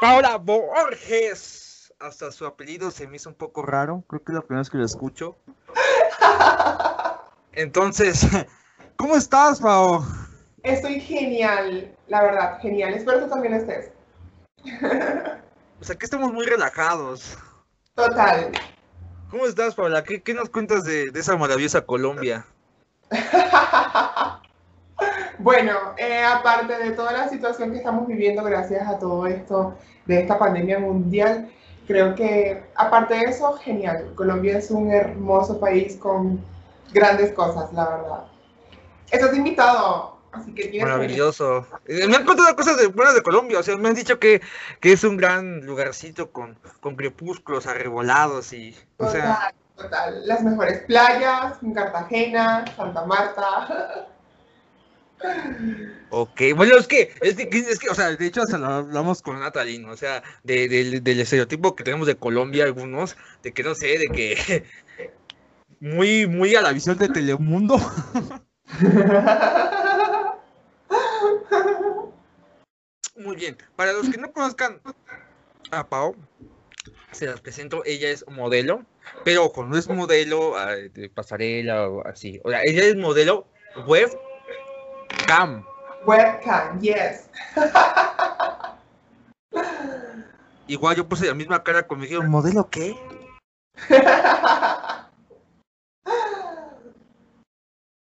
Paola Borges. Hasta su apellido se me hizo un poco raro. Creo que es la primera vez que lo escucho. Entonces, ¿cómo estás, Pao? Estoy genial, la verdad, genial. Espero que también estés. O sea, que estamos muy relajados. Total. ¿Cómo estás, Paola? ¿Qué, qué nos cuentas de, de esa maravillosa Colombia? bueno, eh, aparte de toda la situación que estamos viviendo gracias a todo esto de esta pandemia mundial, creo que aparte de eso, genial. Colombia es un hermoso país con grandes cosas, la verdad. Estás invitado, así que Maravilloso. Eh, Me han contado cosas de, buenas de Colombia, o sea, me han dicho que, que es un gran lugarcito con, con crepúsculos arrebolados y, o Total, sea, total. Las mejores playas, en Cartagena, Santa Marta. ok, bueno, es que, es que, es que, o sea, de hecho hasta lo hablamos con Natalino, o sea, de, del estereotipo que tenemos de Colombia algunos, de que no sé, de que muy, muy a la visión de Telemundo. Muy bien, para los que no conozcan a Pau, se las presento, ella es modelo, pero ojo, no es modelo ah, de pasarela o así, o sea, ella es modelo web cam. Webcam, yes. Igual yo puse la misma cara cuando me dijeron, ¿modelo qué?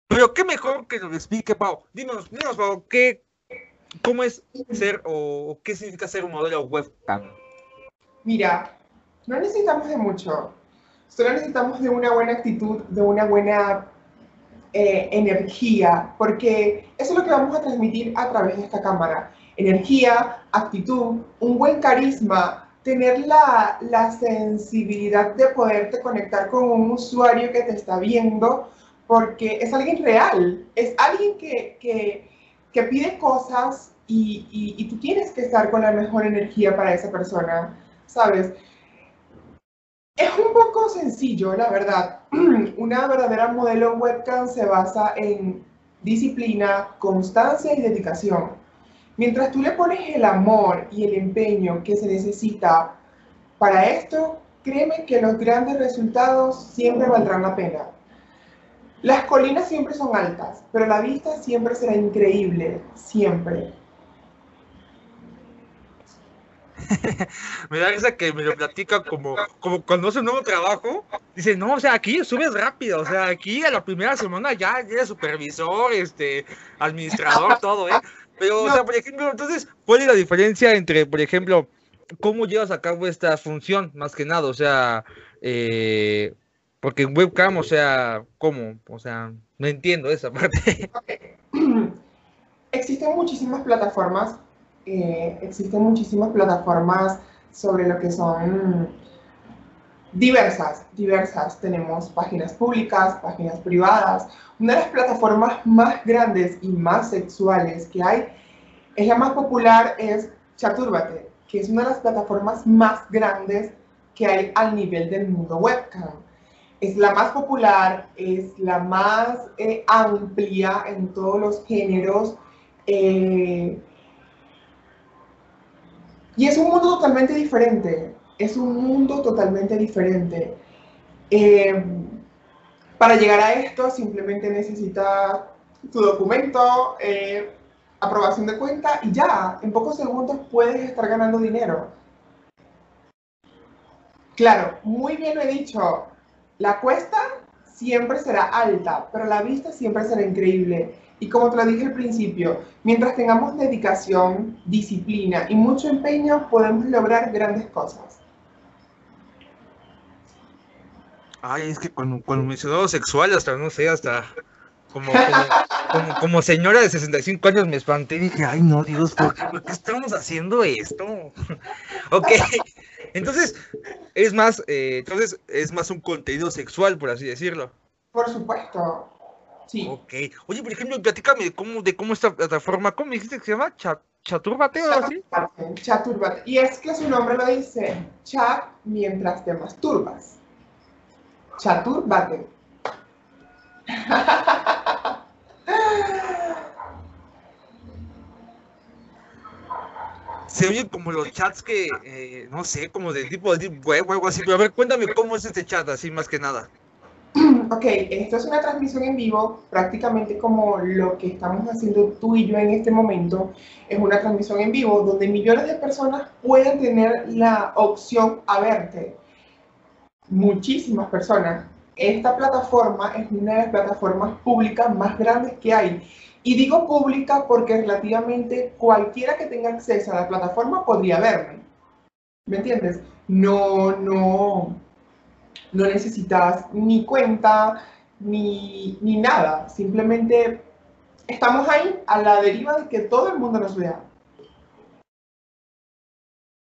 Pero qué mejor que nos explique, Pau. Dinos, dinos, Pau, ¿qué, ¿cómo es ser o qué significa ser un modelo webcam? Mira, no necesitamos de mucho. Solo necesitamos de una buena actitud, de una buena eh, energía, porque eso es lo que vamos a transmitir a través de esta cámara. Energía, actitud, un buen carisma, tener la, la sensibilidad de poderte conectar con un usuario que te está viendo, porque es alguien real, es alguien que, que, que pide cosas y, y, y tú tienes que estar con la mejor energía para esa persona, ¿sabes? Es un poco sencillo, la verdad. Una verdadera modelo webcam se basa en disciplina, constancia y dedicación. Mientras tú le pones el amor y el empeño que se necesita para esto, créeme que los grandes resultados siempre valdrán la pena. Las colinas siempre son altas, pero la vista siempre será increíble, siempre. Me da risa que me lo platica como, como cuando hace un nuevo trabajo. Dice, no, o sea, aquí subes rápido, o sea, aquí a la primera semana ya eres supervisor, este, administrador, todo, ¿eh? Pero, o sea, por ejemplo, entonces, ¿cuál es la diferencia entre, por ejemplo, cómo llevas a cabo esta función, más que nada? O sea, eh, porque en webcam, o sea, ¿cómo? O sea, no entiendo esa parte. Existen muchísimas plataformas, eh, existen muchísimas plataformas sobre lo que son diversas, diversas. Tenemos páginas públicas, páginas privadas. Una de las plataformas más grandes y más sexuales que hay, es la más popular, es Chaturbate, que es una de las plataformas más grandes que hay al nivel del mundo webcam. Es la más popular, es la más eh, amplia en todos los géneros. eh, y es un mundo totalmente diferente. Es un mundo totalmente diferente. Eh, para llegar a esto simplemente necesitas tu documento, eh, aprobación de cuenta y ya, en pocos segundos puedes estar ganando dinero. Claro, muy bien lo he dicho, la cuesta siempre será alta, pero la vista siempre será increíble. Y como te lo dije al principio, mientras tengamos dedicación, disciplina y mucho empeño, podemos lograr grandes cosas. Ay, es que cuando, cuando mencionó sexual, hasta no sé, hasta como, como, como, como señora de 65 años me espanté y dije, ay no, Dios, ¿por qué, por qué estamos haciendo esto? ok, entonces es más, eh, entonces es más un contenido sexual, por así decirlo. Por supuesto, Sí. Ok. Oye, por ejemplo, platícame de cómo, de cómo esta plataforma, ¿cómo me dijiste que se llama? Chat, ¿Chaturbate o así? Chaturbate. Y es que su nombre lo dice, chat mientras te masturbas. Chaturbate. se oyen como los chats que, eh, no sé, como del tipo de web o algo así. Pero a ver, cuéntame cómo es este chat, así más que nada. Ok, esto es una transmisión en vivo, prácticamente como lo que estamos haciendo tú y yo en este momento. Es una transmisión en vivo donde millones de personas pueden tener la opción a verte. Muchísimas personas. Esta plataforma es una de las plataformas públicas más grandes que hay. Y digo pública porque relativamente cualquiera que tenga acceso a la plataforma podría verme. ¿Me entiendes? No, no, no necesitas ni cuenta ni, ni nada. Simplemente estamos ahí a la deriva de que todo el mundo nos vea.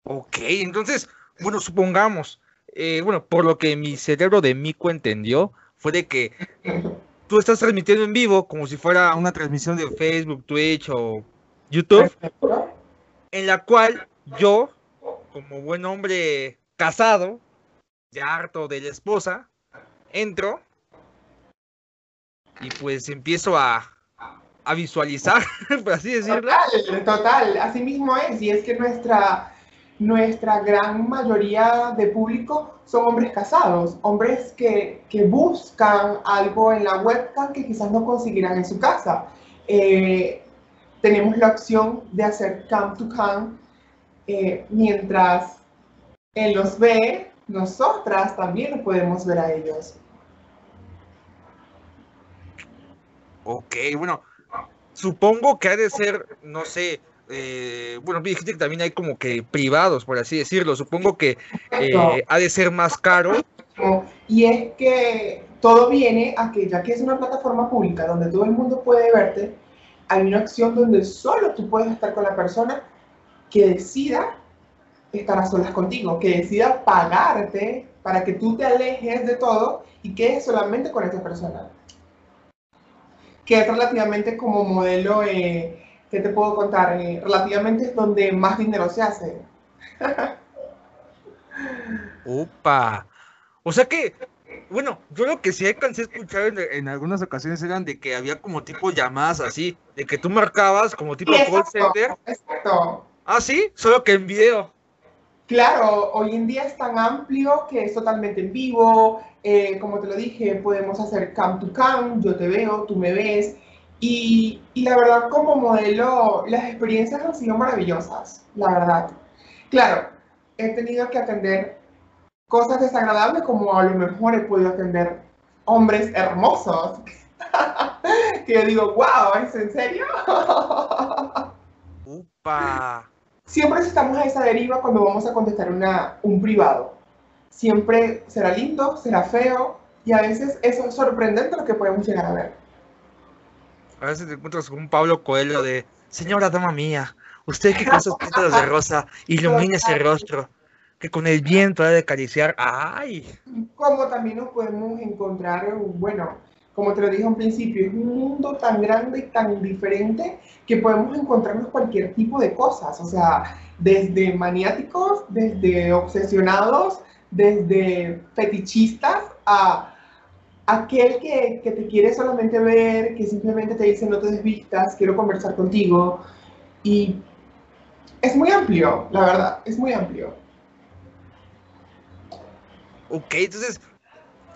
Ok, entonces, bueno, supongamos, eh, bueno, por lo que mi cerebro de mico entendió, fue de que tú estás transmitiendo en vivo como si fuera una transmisión de Facebook, Twitch o YouTube, en la cual yo, como buen hombre casado, ya harto de la esposa, entro y pues empiezo a, a visualizar, por así decirlo. Total, total, así mismo es, y es que nuestra, nuestra gran mayoría de público son hombres casados, hombres que, que buscan algo en la webcam que quizás no conseguirán en su casa. Eh, tenemos la opción de hacer cam to cam eh, mientras él los ve, nosotras también podemos ver a ellos. Ok, bueno, supongo que ha de ser, no sé, eh, bueno, dijiste que también hay como que privados, por así decirlo. Supongo que eh, ha de ser más caro. Y es que todo viene a que, ya que es una plataforma pública donde todo el mundo puede verte, hay una opción donde solo tú puedes estar con la persona que decida estar a solas contigo, que decida pagarte para que tú te alejes de todo y quedes solamente con esa persona. Que es relativamente como modelo, eh, ¿qué te puedo contar? Eh, relativamente es donde más dinero se hace. Opa. O sea que, bueno, yo lo que sí alcancé a escuchar en, en, algunas ocasiones eran de que había como tipo llamadas así, de que tú marcabas como tipo exacto, call center. Exacto. Ah, sí, solo que en video. Claro, hoy en día es tan amplio que es totalmente en vivo. Eh, como te lo dije, podemos hacer cam to cam, yo te veo, tú me ves. Y, y, la verdad, como modelo, las experiencias han sido maravillosas, la verdad. Claro, he tenido que atender cosas desagradables como a lo mejor he podido atender hombres hermosos. que yo digo, wow, ¿es en serio? Upa. Siempre estamos a esa deriva cuando vamos a contestar una, un privado. Siempre será lindo, será feo, y a veces eso es sorprendente lo que podemos llegar a ver. A veces te encuentras con un Pablo Coelho de, señora dama mía, usted que con sus pétalos de rosa ilumina ese rostro, que con el viento ha de acariciar, ¡ay! Como también nos podemos encontrar, bueno, como te lo dije al principio, es un mundo tan grande y tan diferente que podemos encontrarnos cualquier tipo de cosas, o sea, desde maniáticos, desde obsesionados, desde fetichistas a aquel que, que, te quiere solamente ver, que simplemente te dice no te desvistas, quiero conversar contigo. Y es muy amplio, la verdad, es muy amplio. Ok, entonces,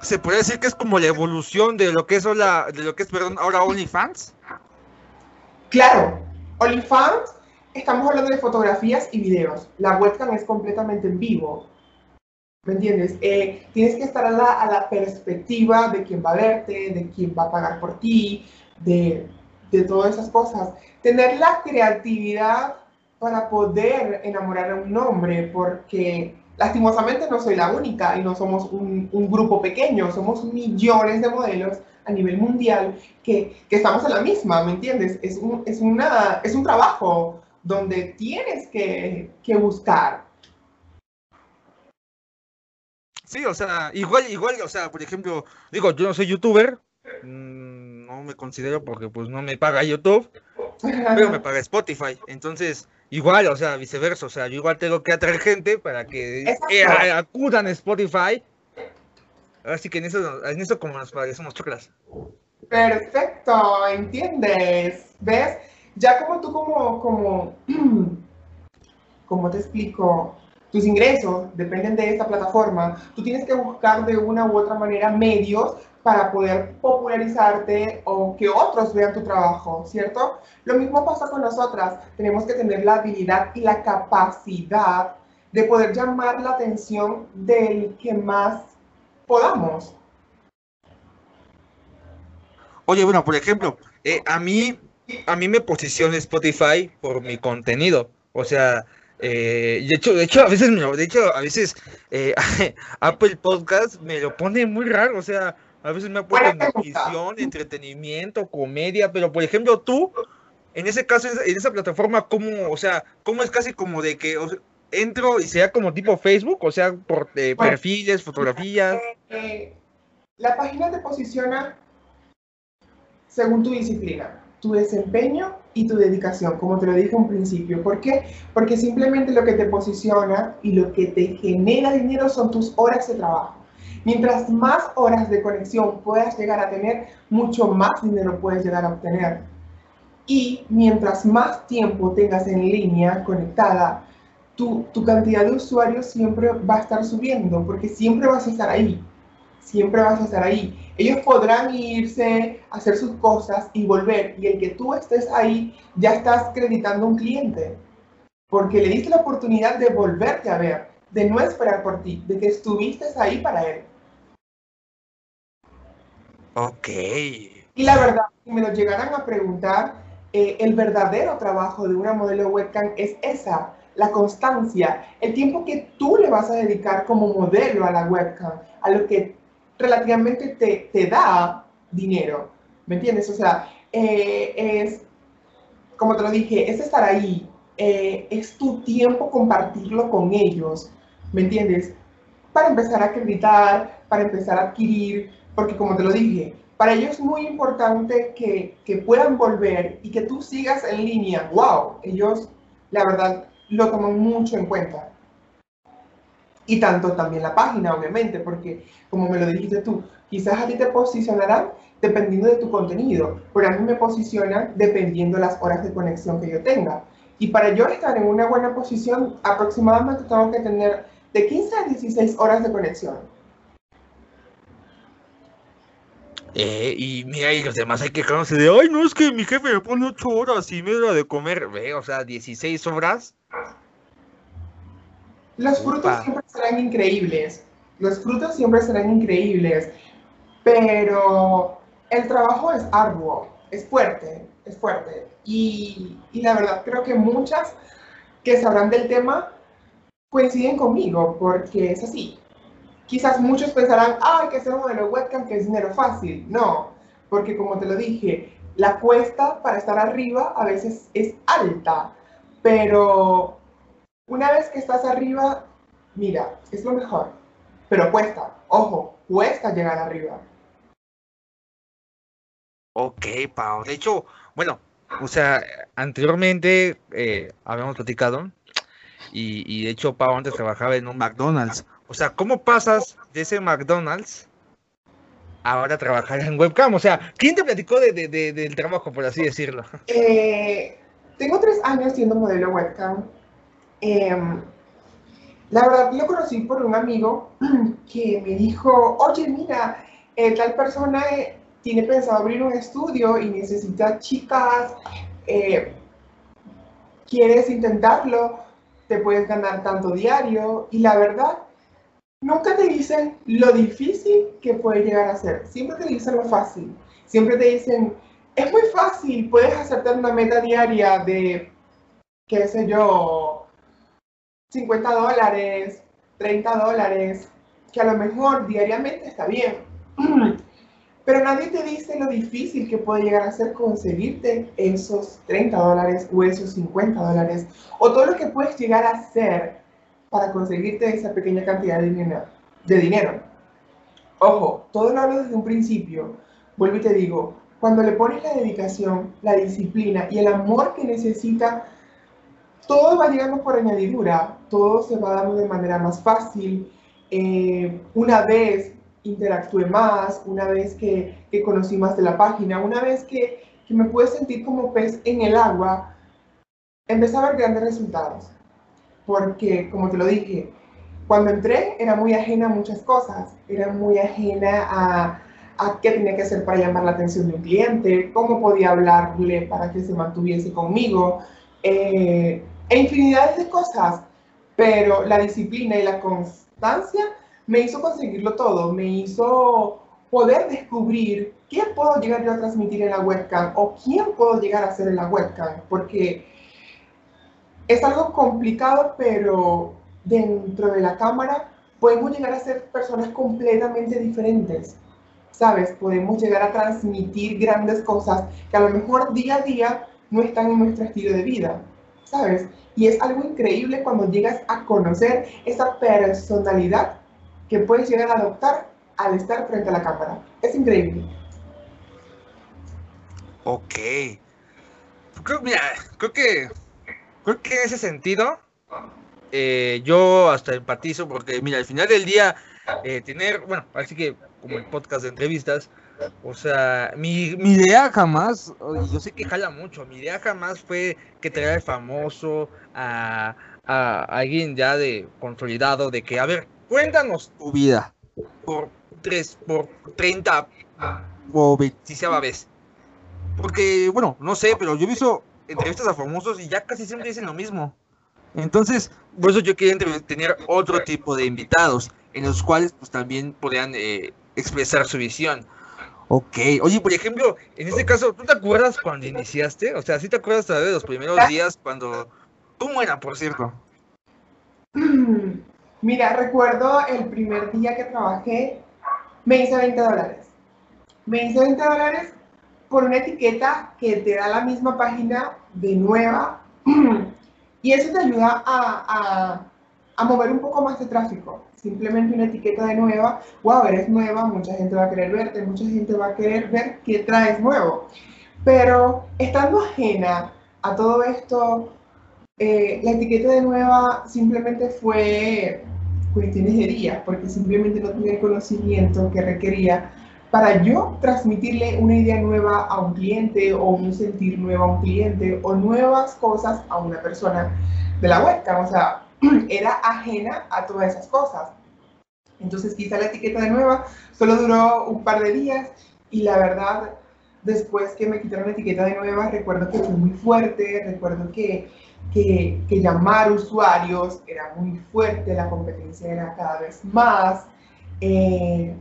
¿se puede decir que es como la evolución de lo que es, la, de lo que es perdón, ahora OnlyFans? Claro, OnlyFans, estamos hablando de fotografías y videos. La webcam es completamente en vivo. ¿Me entiendes? Eh, tienes que estar a la, a la, perspectiva de quién va a verte, de quién va a pagar por ti, de, de todas esas cosas. Tener la creatividad para poder enamorar a un hombre, porque lastimosamente no soy la única y no somos un, un grupo pequeño, somos millones de modelos a nivel mundial que, que estamos en la misma, ¿me entiendes? Es un, es una, es un trabajo donde tienes que, que buscar. Sí, o sea, igual, igual, o sea, por ejemplo, digo, yo no soy youtuber, mmm, no me considero porque pues no me paga YouTube, pero me paga Spotify, entonces, igual, o sea, viceversa, o sea, yo igual tengo que atraer gente para que eh, acudan a Spotify, así que en eso, en eso como nos parecemos choclas. Perfecto, ¿entiendes? ¿Ves? Ya como tú como, como, como te explico, tus ingresos dependen de esta plataforma, tú tienes que buscar de una u otra manera medios para poder popularizarte o que otros vean tu trabajo, ¿cierto? Lo mismo pasa con nosotras, tenemos que tener la habilidad y la capacidad de poder llamar la atención del que más podamos. Oye, bueno, por ejemplo, eh, a mí a mí me posiciona Spotify por mi contenido. O sea, eh, de hecho, de hecho, a veces, de hecho, a veces eh, Apple Podcast me lo pone muy raro. O sea, a veces me ha puesto nutrición, entretenimiento, comedia, pero por ejemplo, tú, en ese caso, en esa plataforma, ¿cómo, o sea, cómo es casi como de que entro y sea como tipo Facebook, o sea, por eh, perfiles, fotografías? la página te posiciona según tu disciplina tu desempeño y tu dedicación, como te lo dije en principio. ¿Por qué? Porque simplemente lo que te posiciona y lo que te genera dinero son tus horas de trabajo. Mientras más horas de conexión puedas llegar a tener, mucho más dinero puedes llegar a obtener. Y mientras más tiempo tengas en línea conectada, tu, tu cantidad de usuarios siempre va a estar subiendo, porque siempre vas a estar ahí siempre vas a estar ahí. Ellos podrán irse, hacer sus cosas y volver. Y el que tú estés ahí, ya estás acreditando un cliente. Porque le diste la oportunidad de volverte a ver, de no esperar por ti, de que estuviste ahí para él. Ok. Y la verdad, si me lo llegaran a preguntar, eh, el verdadero trabajo de una modelo webcam es esa, la constancia, el tiempo que tú le vas a dedicar como modelo a la webcam, a lo que relativamente te, te da dinero, ¿me entiendes? O sea, eh, es, como te lo dije, es estar ahí, eh, es tu tiempo compartirlo con ellos, ¿me entiendes? Para empezar a acreditar, para empezar a adquirir, porque como te lo dije, para ellos es muy importante que, que puedan volver y que tú sigas en línea. ¡Wow! Ellos, la verdad, lo toman mucho en cuenta. Y tanto también la página, obviamente, porque como me lo dijiste tú, quizás a ti te posicionarán dependiendo de tu contenido, pero a mí me posicionan dependiendo de las horas de conexión que yo tenga. Y para yo estar en una buena posición, aproximadamente tengo que tener de 15 a 16 horas de conexión. Eh, y mira, y los demás hay que quejarse de, ay, no, es que mi jefe me pone 8 horas y me da de comer, ve, o sea, 16 horas. Los frutos siempre serán increíbles, los frutos siempre serán increíbles, pero el trabajo es arduo, es fuerte, es fuerte. Y, y la verdad creo que muchas que sabrán del tema coinciden conmigo, porque es así. Quizás muchos pensarán, ay, que ser modelo webcam, que es dinero fácil. No, porque como te lo dije, la cuesta para estar arriba a veces es alta, pero una vez que estás arriba, mira, es lo mejor, pero cuesta, ojo, cuesta llegar arriba. Ok, Pau. De hecho, bueno, o sea, anteriormente eh, habíamos platicado y, y, de hecho Pau antes trabajaba en un McDonald's. O sea, ¿cómo pasas de ese McDonald's ahora a trabajar en webcam? O sea, ¿quién te platicó de, de, del trabajo, por así decirlo? Eh, tengo tres años siendo modelo webcam Em, la verdad lo conocí por un amigo que me dijo, oye, mira, eh, tal persona eh, tiene pensado abrir un estudio y necesita chicas, eh, quieres intentarlo, te puedes ganar tanto diario y la verdad, nunca te dicen lo difícil que puede llegar a ser, siempre te dicen lo fácil, siempre te dicen, es muy fácil, puedes hacerte una meta diaria de, qué sé yo, 50 dólares, 30 dólares, que a lo mejor diariamente está bien. Pero nadie te dice lo difícil que puede llegar a ser conseguirte esos 30 dólares o esos 50 dólares o todo lo que puedes llegar a hacer para conseguirte esa pequeña cantidad de dinero. Ojo, todo lo hablo desde un principio. Vuelvo y te digo, cuando le pones la dedicación, la disciplina y el amor que necesita todo va llegando por añadidura, todo se va dando de manera más fácil. Eh, una vez interactué más, una vez que, que, conocí más de la página, una vez que, que, me pude sentir como pez en el agua, empecé a ver grandes resultados. Porque, como te lo dije, cuando entré era muy ajena a muchas cosas, era muy ajena a, a qué tenía que hacer para llamar la atención de un cliente, cómo podía hablarle para que se mantuviese conmigo, eh, e infinidades de cosas, pero la disciplina y la constancia me hizo conseguirlo todo, me hizo poder descubrir qué puedo llegar yo a transmitir en la webcam o quién puedo llegar a ser en la webcam, porque es algo complicado, pero dentro de la cámara podemos llegar a ser personas completamente diferentes. ¿Sabes? Podemos llegar a transmitir grandes cosas que a lo mejor día a día no están en nuestro estilo de vida. ¿Sabes? Y es algo increíble cuando llegas a conocer esa personalidad que puedes llegar a adoptar al estar frente a la cámara. Es increíble. Ok. Creo, creo que, creo que en ese sentido, eh, yo hasta empatizo porque, mira, al final del día, eh, tener, bueno, así que como el podcast de entrevistas, o sea, mi, mi idea jamás, yo sé que jala mucho, mi idea jamás fue que traiga el famoso a, a alguien ya de consolidado, de que, a ver, cuéntanos tu vida por 3, por 30 o 26 vez. Porque, bueno, no sé, pero yo he visto entrevistas a famosos y ya casi siempre dicen lo mismo. Entonces, por eso yo quería tener otro tipo de invitados, en los cuales pues también podrían eh, expresar su visión. Ok, oye, por ejemplo, en este caso, ¿tú te acuerdas cuando iniciaste? O sea, ¿sí te acuerdas todavía de los primeros días cuando... ¿Cómo era, por cierto? Mira, recuerdo el primer día que trabajé, me hice 20 dólares. Me hice 20 dólares por una etiqueta que te da la misma página de nueva y eso te ayuda a, a, mover un poco más de tráfico. Simplemente una etiqueta de nueva, wow, eres nueva, mucha gente va a querer verte, mucha gente va a querer ver qué traes nuevo. Pero estando ajena a todo esto, eh, la etiqueta de nueva simplemente fue cuestiones de días, porque simplemente no tenía el conocimiento que requería para yo transmitirle una idea nueva a un cliente o un sentir nuevo a un cliente o nuevas cosas a una persona de la webcam. O sea, era ajena a todas esas cosas. Entonces quizá la etiqueta de nueva solo duró un par de días y la verdad, después que me quitaron la etiqueta de nueva, recuerdo que fue muy fuerte, recuerdo que, que, llamar usuarios era muy fuerte, la competencia era cada vez más. Eh,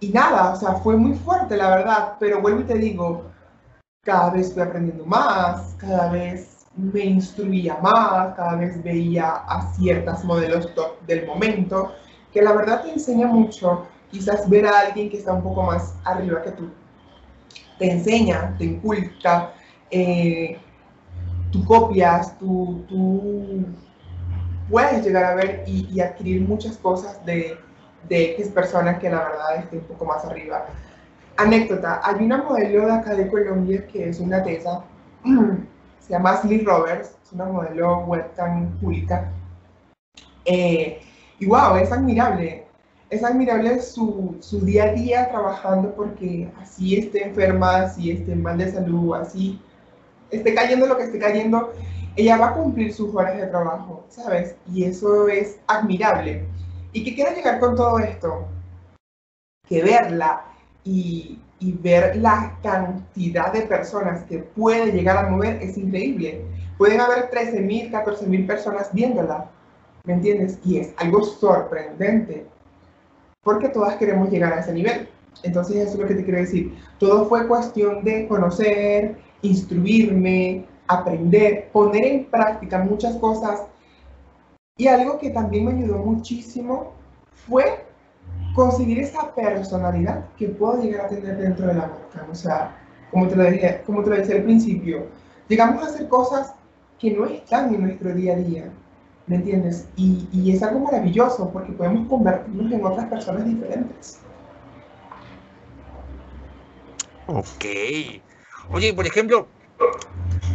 y nada, o sea, fue muy fuerte, la verdad, pero vuelvo y te digo, cada vez fui aprendiendo más, cada vez me instruía más, cada vez veía a ciertas modelos del momento, que la verdad te enseña mucho, quizás ver a alguien que está un poco más arriba que tú. Te enseña, te inculca, eh, tú copias, tú, puedes llegar a ver y adquirir muchas cosas de, de X personas que la verdad esté un poco más arriba. Anécdota, hay una modelo de acá de Colombia que es una tesa, se llama Ashley Roberts, es una modelo webcam pública. Eh, y wow, es admirable, es admirable su, su, día a día trabajando porque así esté enferma, así esté mal de salud, así esté cayendo lo que esté cayendo, ella va a cumplir sus horas de trabajo, ¿sabes? Y eso es admirable. ¿Y qué quiero llegar con todo esto? Que verla y, y ver la cantidad de personas que puede llegar a mover es increíble. Pueden haber 13.000, 14.000 personas viéndola, ¿me entiendes? Y es algo sorprendente, porque todas queremos llegar a ese nivel. Entonces eso es lo que te quiero decir. Todo fue cuestión de conocer, instruirme, aprender, poner en práctica muchas cosas y algo que también me ayudó muchísimo fue conseguir esa personalidad que puedo llegar a tener dentro de la marca. O sea, como te lo dije, como te lo decía al principio, llegamos a hacer cosas que no están en nuestro día a día, ¿me entiendes? Y, y es algo maravilloso porque podemos convertirnos en otras personas diferentes. Ok. Oye, por ejemplo,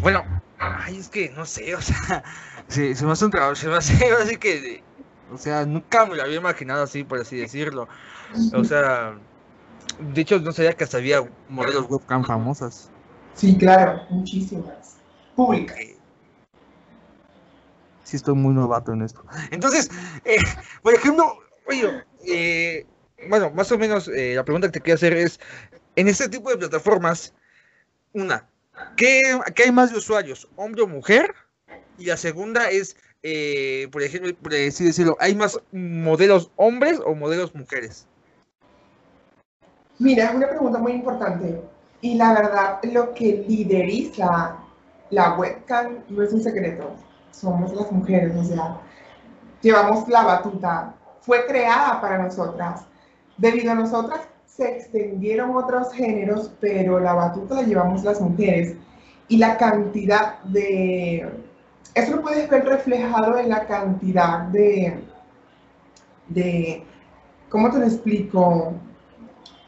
bueno, ay, es que no sé, o sea, Sí, se me hace un trabajo, se me hace así que, o sea, nunca me lo había imaginado así, por así decirlo. O sea, de hecho no sabía que hasta había modelos webcam famosas. Sí, claro, muchísimas. Públicas. sí estoy muy novato en esto. Entonces, eh, por ejemplo, oye, eh, bueno, más o menos eh, la pregunta que te quiero hacer es, en este tipo de plataformas, una, ¿qué, hay más de usuarios, hombre o mujer? Y la segunda es, por ejemplo, por así decirlo, ¿hay más modelos hombres o modelos mujeres? Mira, es una pregunta muy importante. Y la verdad, lo que lideriza la webcam no es un secreto. Somos las mujeres, o sea, llevamos la batuta. Fue creada para nosotras. Debido a nosotras se extendieron otros géneros, pero la batuta la llevamos las mujeres. Y la cantidad de... Eso lo puedes ver reflejado en la cantidad de... de ¿Cómo te lo explico?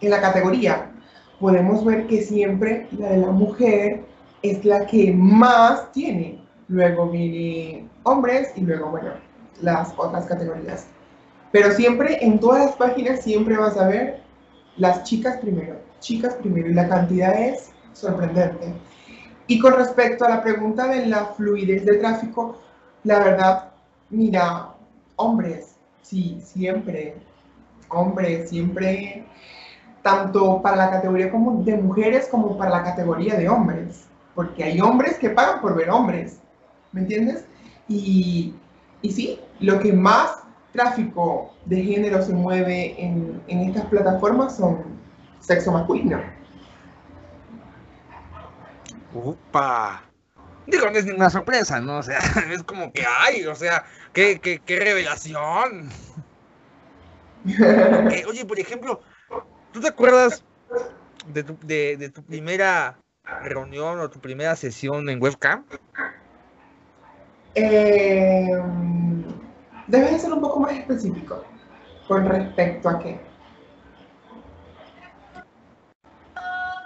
En la categoría. Podemos ver que siempre la de la mujer es la que más tiene. Luego viene hombres y luego, bueno, las otras categorías. Pero siempre, en todas las páginas, siempre vas a ver las chicas primero, chicas primero, y la cantidad es sorprendente. Y con respecto a la pregunta de la fluidez del tráfico, la verdad, mira, hombres, sí, siempre, hombres, siempre, tanto para la categoría como de mujeres como para la categoría de hombres porque hay hombres que pagan por ver hombres, ¿me entiendes? Y, y sí, lo que más tráfico de género se mueve en, en estas plataformas son sexo masculino. ¡Upa! Digo, no es ninguna sorpresa, ¿no? O sea, es como que hay, o sea, qué, qué, qué revelación. oye, por ejemplo, ¿tú te acuerdas de tu, de, de tu primera reunión o tu primera sesión en webcam? Eh, debes ser un poco más específico con respecto a qué.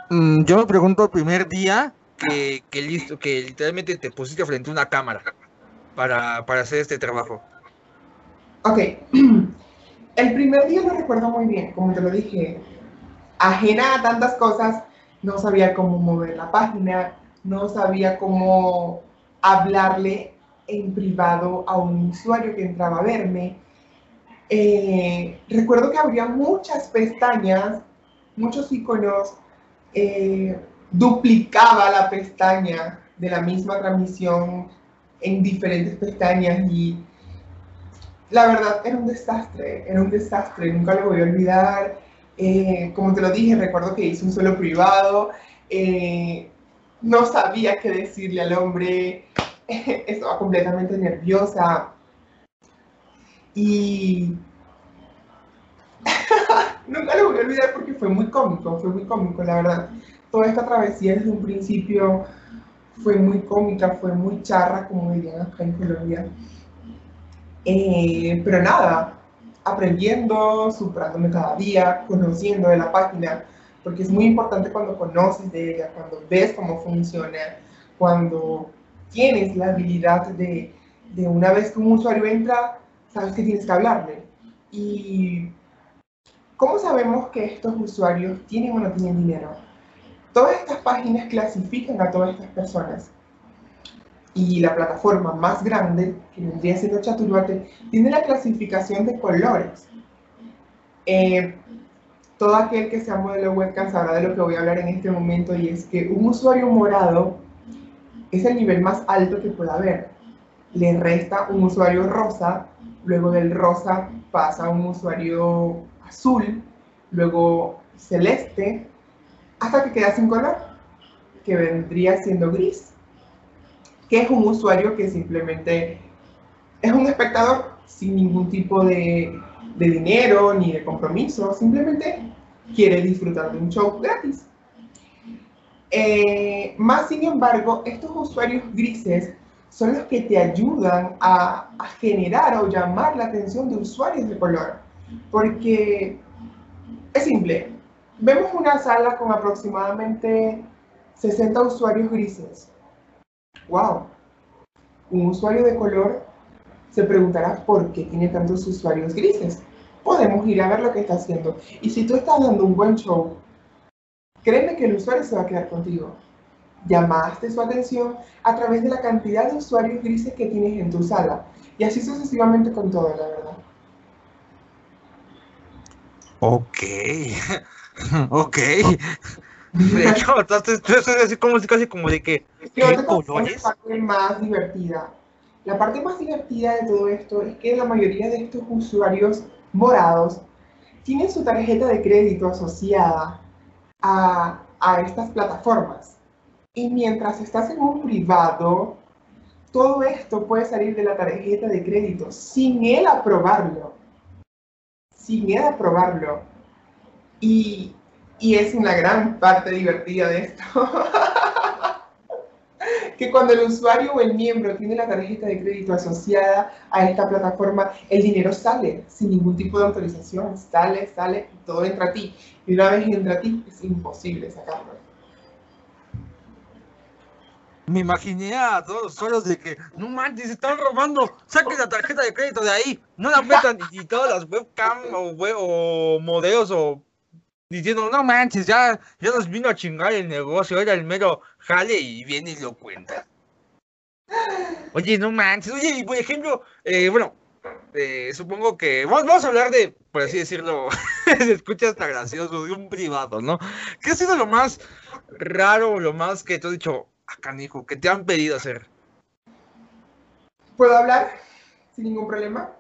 Mm, yo me pregunto el primer día que, listo, que literalmente te pusiste frente a una cámara para, hacer este trabajo. Ok. El primer día lo recuerdo muy bien, como te lo dije, ajena a tantas cosas, no sabía cómo mover la página, no sabía cómo hablarle en privado a un usuario que entraba a verme. Eh, recuerdo que había muchas pestañas, muchos iconos, eh, duplicaba la pestaña de la misma transmisión en diferentes pestañas y la verdad era un desastre, era un desastre, nunca lo voy a olvidar. Eh, como te lo dije, recuerdo que hice un suelo privado, eh, no sabía qué decirle al hombre, estaba completamente nerviosa. Y nunca lo voy a olvidar porque fue muy cómico, fue muy cómico, la verdad. Toda esta travesía desde un principio fue muy cómica, fue muy charra, como dirían acá en Colombia. Eh, pero nada, aprendiendo, superándome cada día, conociendo de la página, porque es muy importante cuando conoces de ella, cuando ves cómo funciona, cuando tienes la habilidad de, de una vez que un usuario entra, sabes que tienes que hablarle. Y ¿cómo sabemos que estos usuarios tienen o no tienen dinero? Todas estas páginas clasifican a todas estas personas y la plataforma más grande, que vendría siendo Chaturuate, tiene la clasificación de colores. Eh, todo aquel que sea modelo webcam sabrá de lo que voy a hablar en este momento y es que un usuario morado es el nivel más alto que pueda haber. Le resta un usuario rosa, luego del rosa pasa un usuario azul, luego celeste, hasta que queda sin color, que vendría siendo gris que es un usuario que simplemente es un espectador sin ningún tipo de, dinero ni de compromiso, simplemente quiere disfrutar de un show gratis. Eh, más sin embargo, estos usuarios grises son los que te ayudan a, generar o llamar la atención de usuarios de color. Porque es simple, vemos una sala con aproximadamente 60 usuarios grises wow, un usuario de color se preguntará por qué tiene tantos usuarios grises. Podemos ir a ver lo que está haciendo. Y si tú estás dando un buen show, créeme que el usuario se va a quedar contigo. llamaste su atención a través de la cantidad de usuarios grises que tienes en tu sala. Y así sucesivamente con todo, la verdad. Ok. ok. De hecho, es así como, casi como de que... ¿qué colores? La parte más divertida. La parte más divertida de todo esto es que la mayoría de estos usuarios morados tienen su tarjeta de crédito asociada a, a estas plataformas. Y mientras estás en un privado, todo esto puede salir de la tarjeta de crédito sin él aprobarlo. Sin él aprobarlo. Y, y es una gran parte divertida de esto. que cuando el usuario o el miembro tiene la tarjeta de crédito asociada a esta plataforma, el dinero sale sin ningún tipo de autorización, sale, sale, todo entra a ti. Y una vez entra a ti, es imposible sacarlo. Me imaginé a todos los usuarios de que, no manches, se están robando, saquen la tarjeta de crédito de ahí, no la metan y, todas las webcam o, o modelos o diciendo, no manches, ya, ya nos vino a chingar el negocio, era el mero jale y viene y lo cuenta. Oye, no manches, oye, y por ejemplo, eh, bueno, eh, supongo que vamos, a hablar de, por así decirlo, se escucha hasta gracioso, de un privado, ¿no? ¿Qué ha sido lo más raro, lo más que te he dicho, acá, ah, hijo, que te han pedido hacer? ¿Puedo hablar sin ningún problema?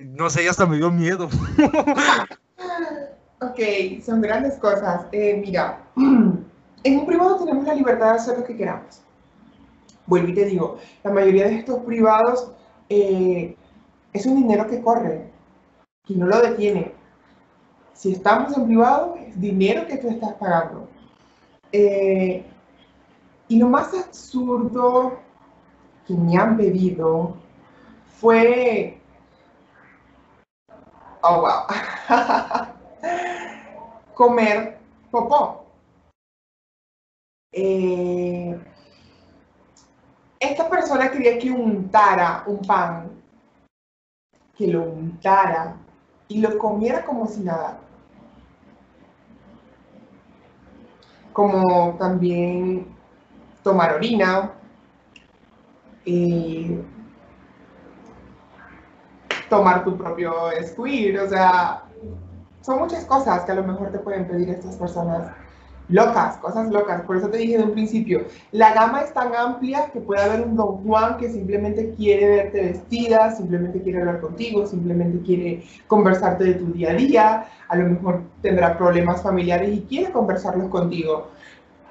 No sé, ya hasta me dio miedo. ok, son grandes cosas. Eh, mira, en un privado tenemos la libertad de hacer lo que queramos. Vuelvo y te digo, la mayoría de estos privados eh, es un dinero que corre, y no lo detiene. Si estamos en privado, es dinero que tú estás pagando. Eh, y lo más absurdo que me han pedido fue Oh, wow. Comer popó. Eh, esta persona quería que untara un pan, que lo untara y lo comiera como si nada. Como también tomar orina, eh, tomar tu propio squid, o sea, son muchas cosas que a lo mejor te pueden pedir estas personas locas, cosas locas. Por eso te dije de un principio, la gama es tan amplia que puede haber un Don Juan que simplemente quiere verte vestida, simplemente quiere hablar contigo, simplemente quiere conversarte de tu día a día, a lo mejor tendrá problemas familiares y quiere conversarlos contigo.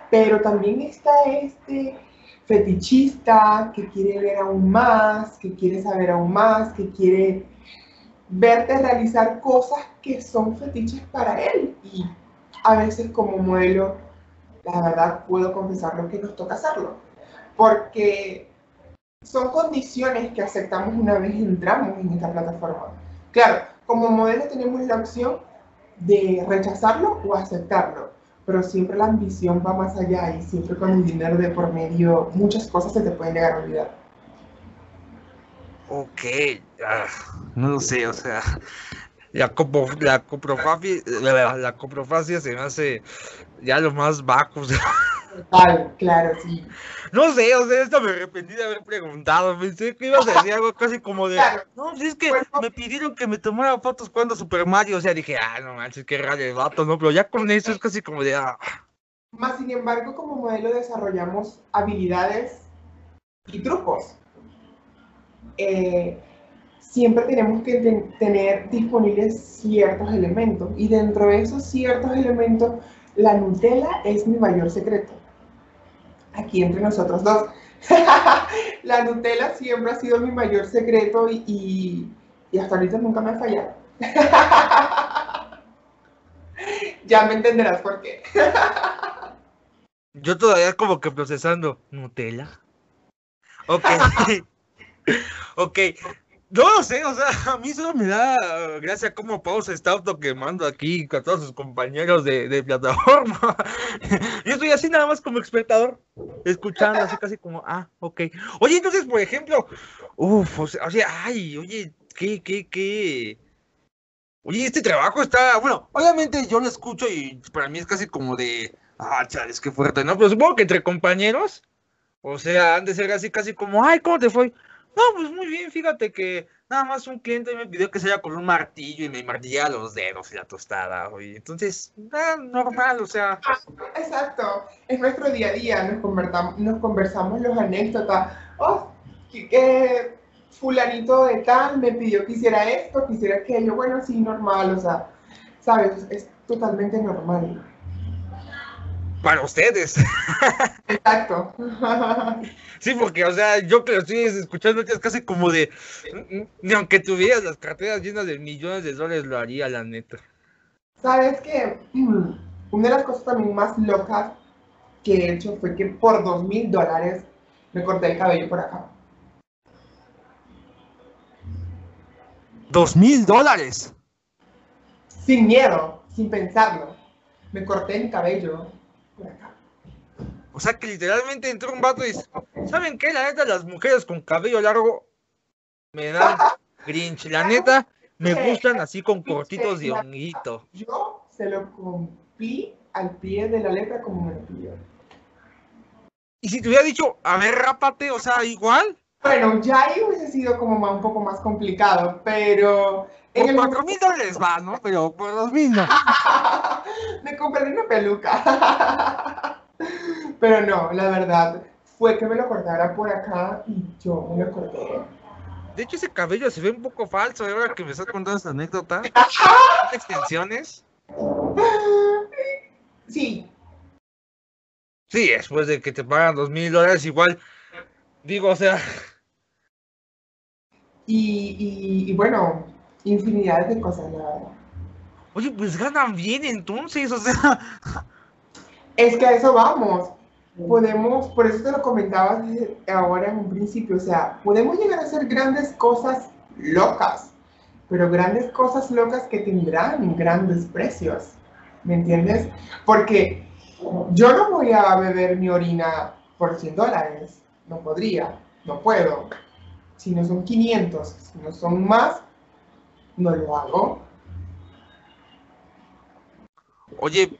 Pero también está este fetichista, que quiere ver aún más, que quiere saber aún más, que quiere verte realizar cosas que son fetiches para él. Y a veces como modelo, la verdad puedo confesarlo que nos toca hacerlo. Porque son condiciones que aceptamos una vez entramos en esta plataforma. Claro, como modelo tenemos la opción de rechazarlo o aceptarlo pero siempre la ambición va más allá y siempre con el dinero de por medio, muchas cosas se te pueden llegar a olvidar. Ok, ah, no sé, o sea, la, copo, la, coprofagia, la, la, se me hace ya lo más bajo. Total, claro, sí. No sé, o sea, esto me arrepentí de haber preguntado. Pensé que ibas a decir algo casi como de. No, si es que me pidieron que me tomara fotos jugando Super Mario. O sea, dije, ah, no manches, qué raro el vato, ¿no? Pero ya con eso es casi como de. Ah. Más sin embargo, como modelo desarrollamos habilidades y trucos. Eh, siempre tenemos que tener disponibles ciertos elementos. Y dentro de esos ciertos elementos, la Nutella es mi mayor secreto aquí entre nosotros dos. la Nutella siempre ha sido mi mayor secreto y, hasta ahorita nunca me ha fallado. ya me entenderás por qué. Yo todavía como que procesando Nutella. Ok. ok. No lo sé, o sea, a mí solo me da gracia cómo Pausa está auto quemando aquí con todos sus compañeros de, plataforma. Yo estoy así nada más como espectador, escuchando así casi como, ah, ok. Oye, entonces, por ejemplo, uff, o sea, ay, oye, qué, qué, qué. Oye, este trabajo está, bueno, obviamente yo lo escucho y para mí es casi como de, Ah, chales, qué fuerte, ¿no? Pero supongo que entre compañeros, o sea, han de ser así casi como, ay, ¿cómo te fue? No, pues muy bien, fíjate que nada más un cliente me pidió que sea con un martillo y me martilla los dedos y la tostada, oye. Entonces, ah, normal, o sea. Exacto, es nuestro día a día, nos, conversamos, nos conversamos los anécdotas. Oh, que, que fulanito de tal me pidió que hiciera esto, que hiciera aquello. Bueno, sí, normal, o sea, sabes, es totalmente normal. Para ustedes. Exacto. Sí, porque, o sea, yo que lo estoy escuchando es casi como de, ni aunque tuvieras las carteras llenas de millones de dólares, lo haría, la neta. Sabes que una de las cosas también más locas que he hecho fue que por dos mil dólares me corté el cabello por acá. ¿Dos mil dólares? Sin miedo, sin pensarlo. Me corté mi cabello. O sea que literalmente entró un vato y dice, ¿saben qué? La neta, las mujeres con cabello largo me dan grinch. La neta, me gustan así con cortitos de honguito. Yo se lo cumplí al pie de la letra como me lo pidió. Y si te hubiera dicho, a ver, rápate, o sea, igual. Bueno, ya ahí hubiese sido como más, un poco más complicado, pero... Por cuatro mil dólares va, ¿no? Pero por dos mil no. me compré una peluca. pero no, la verdad, fue que me lo cortara por acá y yo me lo corté. De hecho, ese cabello se ve un poco falso, ahora que me estás contando esta anécdota. ¿Extensiones? Sí. Sí, después de que te pagan dos mil dólares, igual, digo, o sea... Y, y, y, bueno, infinidad de cosas, la verdad. Oye, pues ganan bien entonces, o sea... Es que a eso vamos. Podemos, por eso te lo comentaba ahora en un principio, o sea, podemos llegar a hacer grandes cosas locas, pero grandes cosas locas que tendrán grandes precios, ¿me entiendes? Porque yo no voy a beber mi orina por 100 dólares, no podría, no puedo. Si no son 500, si no son más, no lo hago. Oye,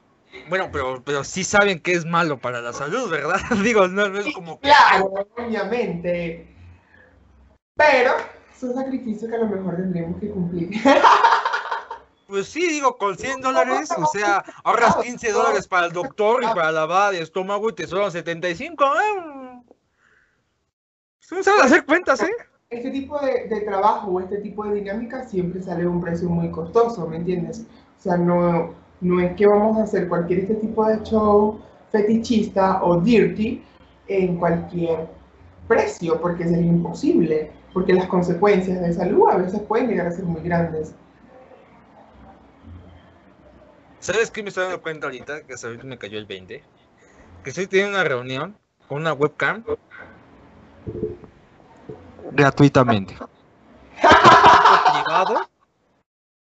bueno, pero, pero sí saben que es malo para la salud, ¿verdad? Digo, no, no es como que... Claro, obviamente. Pero es un sacrificio que a lo mejor tendremos que cumplir. Pues sí, digo, con 100 dólares, o sea, ahorras 15 dólares para el doctor y para la lavada de estómago y te sobran 75. ¿eh? No sabes hacer cuentas, ¿eh? Este tipo de, de trabajo o este tipo de dinámica siempre sale a un precio muy costoso, ¿me entiendes? O sea, no, no es que vamos a hacer cualquier este tipo de show fetichista o dirty en cualquier precio, porque es imposible, porque las consecuencias de salud a veces pueden llegar a ser muy grandes. ¿Sabes qué me estoy dando cuenta ahorita? Que ahorita me cayó el 20. Que estoy teniendo una reunión con una webcam gratuitamente. privado.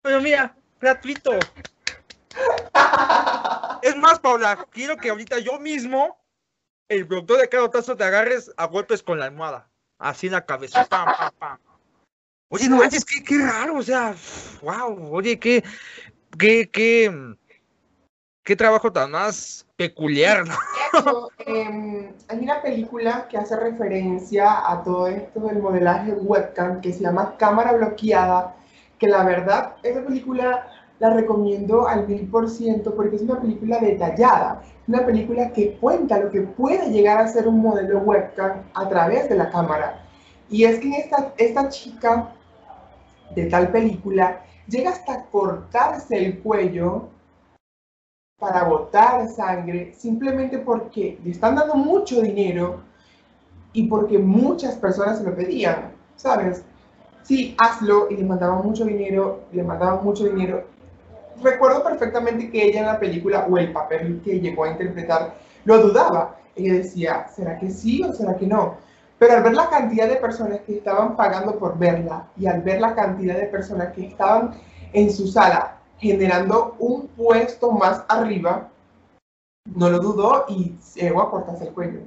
Pero mira, gratuito. Es más, Paula, quiero que ahorita yo mismo, el productor de cada tazo, te agarres a golpes con la almohada. Así en la cabeza. Pam, pam, pam. Oye, no manches, qué, qué raro, o sea, wow, oye, qué, qué, qué, qué trabajo tan más peculiar, eh, hay una película que hace referencia a todo esto del modelaje webcam que se llama Cámara Bloqueada, que la verdad, esa película la recomiendo al mil por ciento porque es una película detallada, una película que cuenta lo que puede llegar a ser un modelo webcam a través de la cámara. Y es que esta, esta chica de tal película llega hasta cortarse el cuello para botar sangre simplemente porque le están dando mucho dinero y porque muchas personas se lo pedían, ¿sabes? Sí, hazlo y le mandaban mucho dinero, le mandaban mucho dinero recuerdo perfectamente que ella en la película o el papel que llegó a interpretar lo dudaba. Ella decía, ¿será que sí o será que no? Pero al ver la cantidad de personas que estaban pagando por verla y al ver la cantidad de personas que estaban en su sala generando un puesto más arriba, no lo dudó y llegó a cortarse el cuello.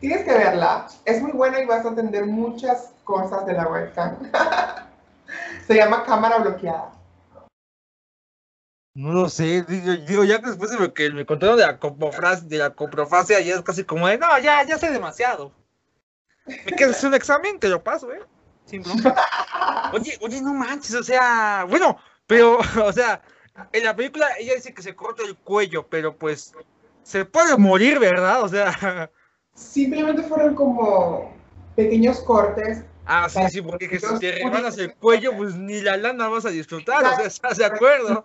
Tienes que verla, es muy buena y vas a entender muchas cosas de la webcam. Se llama cámara bloqueada. No lo sé, digo, ya que después de lo que me contaron de la coprofase, de la coprofasia, ya es casi como de, no, ya, ya sé demasiado. Me queda hacer un examen, te lo paso, ¿eh? Sin Oye, oye, no manches, o sea, bueno, pero, o sea, en la película ella dice que se corta el cuello, pero pues se puede morir, ¿verdad? O sea. Simplemente fueron como pequeños cortes. Ah, sí, sí, porque si te rebanas el cuello, pues ni la lana vas a disfrutar, o sea, ¿estás de acuerdo?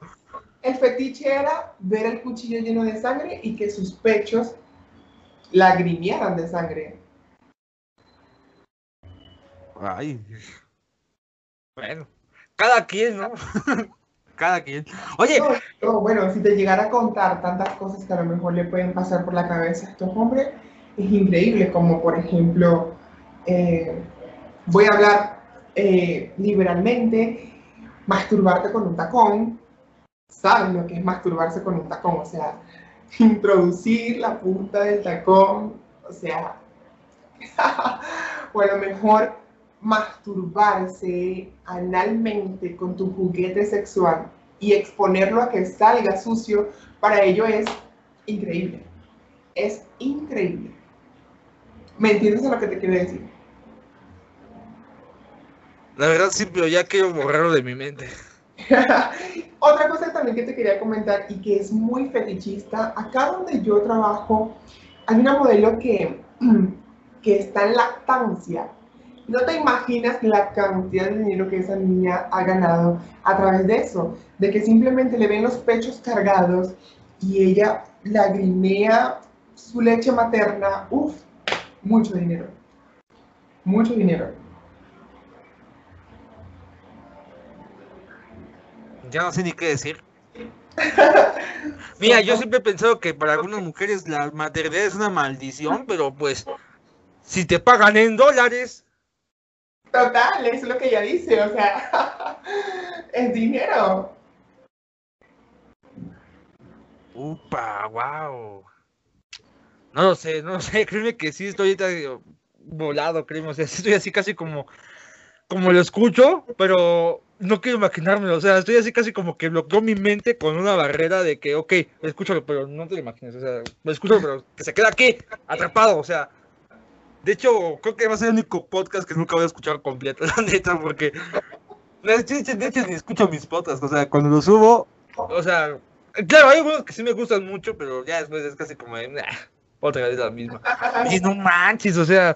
El fetiche era ver el cuchillo lleno de sangre y que sus pechos lagrimearan de sangre. Ay. Bueno, cada quien, ¿no? cada quien. Oye. bueno, si te llegara a contar tantas cosas que a lo mejor le pueden pasar por la cabeza a estos hombres, es increíble, como por ejemplo, eh, voy a hablar eh, liberalmente, masturbarte con un tacón, saben lo que es masturbarse con un tacón, o sea, introducir la punta del tacón, o sea, o a lo mejor masturbarse analmente con tu juguete sexual y exponerlo a que salga sucio, para ello es increíble. Es increíble. ¿Me entiendes a lo que te quiero decir? La verdad sí, pero ya quiero borrarlo de mi mente. Otra cosa también que te quería comentar y que es muy fetichista, acá donde yo trabajo hay una modelo que, que está en lactancia. No te imaginas la cantidad de dinero que esa niña ha ganado a través de eso, de que simplemente le ven los pechos cargados y ella lagrimea su leche materna. Uf, mucho dinero. Mucho dinero. Ya no sé ni qué decir. Mira, yo siempre he pensado que para algunas mujeres la maternidad es una maldición, pero pues si te pagan en dólares. Total, es lo que ella dice, o sea, es dinero. Upa, wow. No lo sé, no lo sé, créeme que sí estoy volado, créeme, o sea, estoy así casi como, como lo escucho, pero no quiero imaginármelo, o sea, estoy así casi como que bloqueó mi mente con una barrera de que, ok, escúchalo, pero no te lo imagines, o sea, escucho, pero que se queda aquí, atrapado, o sea. De hecho, creo que va a ser el único podcast que nunca voy a escuchar completo, la neta, porque. De hecho, de ni escucho mis podcasts, o sea, cuando los subo, o sea, claro, hay algunos que sí me gustan mucho, pero ya después es casi como, nah, otra vez la misma. Y no manches, o sea,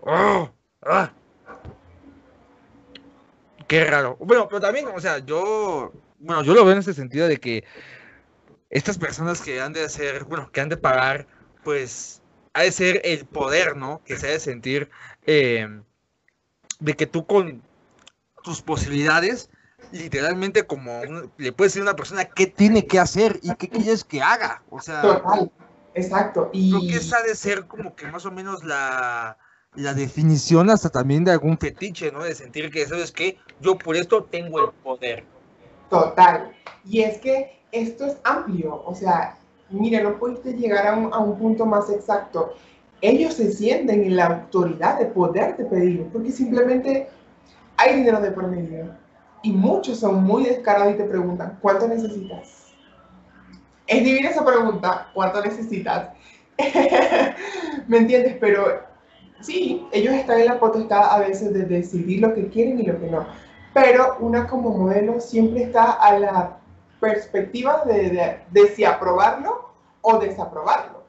oh, ah, Qué raro. Bueno, pero también, o sea, yo, bueno, yo lo veo en ese sentido de que estas personas que han de hacer, bueno, que han de pagar, pues, ha de ser el poder, ¿no? Que se ha de sentir em, de que tú con tus posibilidades, literalmente como le puedes decir a una persona qué tiene que hacer y qué quieres que haga. O sea, Total. exacto. Y... Creo que esa ha de ser como que más o menos la la definición hasta también de algún fetiche, ¿no? De sentir que, ¿sabes qué? Yo por esto tengo el poder. Total. Y es que esto es amplio, o sea, mira, no pudiste llegar a un, a un punto más exacto. Ellos se sienten en la autoridad de poderte pedir, porque simplemente hay dinero de por medio. Y muchos son muy descarados y te preguntan, ¿cuánto necesitas? Es divina esa pregunta, ¿cuánto necesitas? ¿Me entiendes? Pero sí, ellos están en la potestad a veces de decidir lo que quieren y lo que no, pero una como modelo siempre está a la perspectiva de, si aprobarlo o desaprobarlo.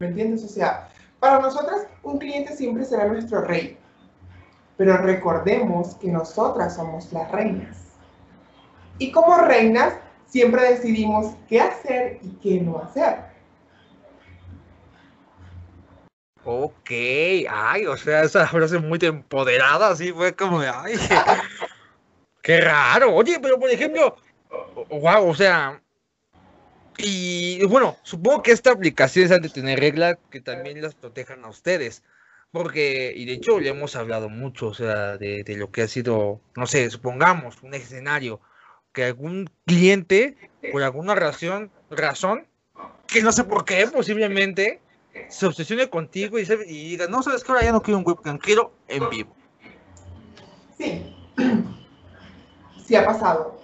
¿Me entiendes? O sea, para nosotras un cliente siempre será nuestro rey, pero recordemos que nosotras somos las reinas. Y como reinas siempre decidimos qué hacer y qué no hacer. Ok, ay, o sea, esa frase muy empoderada, así fue como de, ay, qué raro. Oye, pero por ejemplo, wow, o sea, y bueno, supongo que esta aplicación es de tener reglas que también las protejan a ustedes. Porque, y de hecho ya hemos hablado mucho, o sea, de, de lo que ha sido, no sé, supongamos un escenario, que algún cliente, por alguna razón, razón, que no sé por qué, posiblemente, se obsesione contigo y, diga, no, sabes que ahora ya no quiero un webcam, quiero en vivo. Sí, sí ha pasado.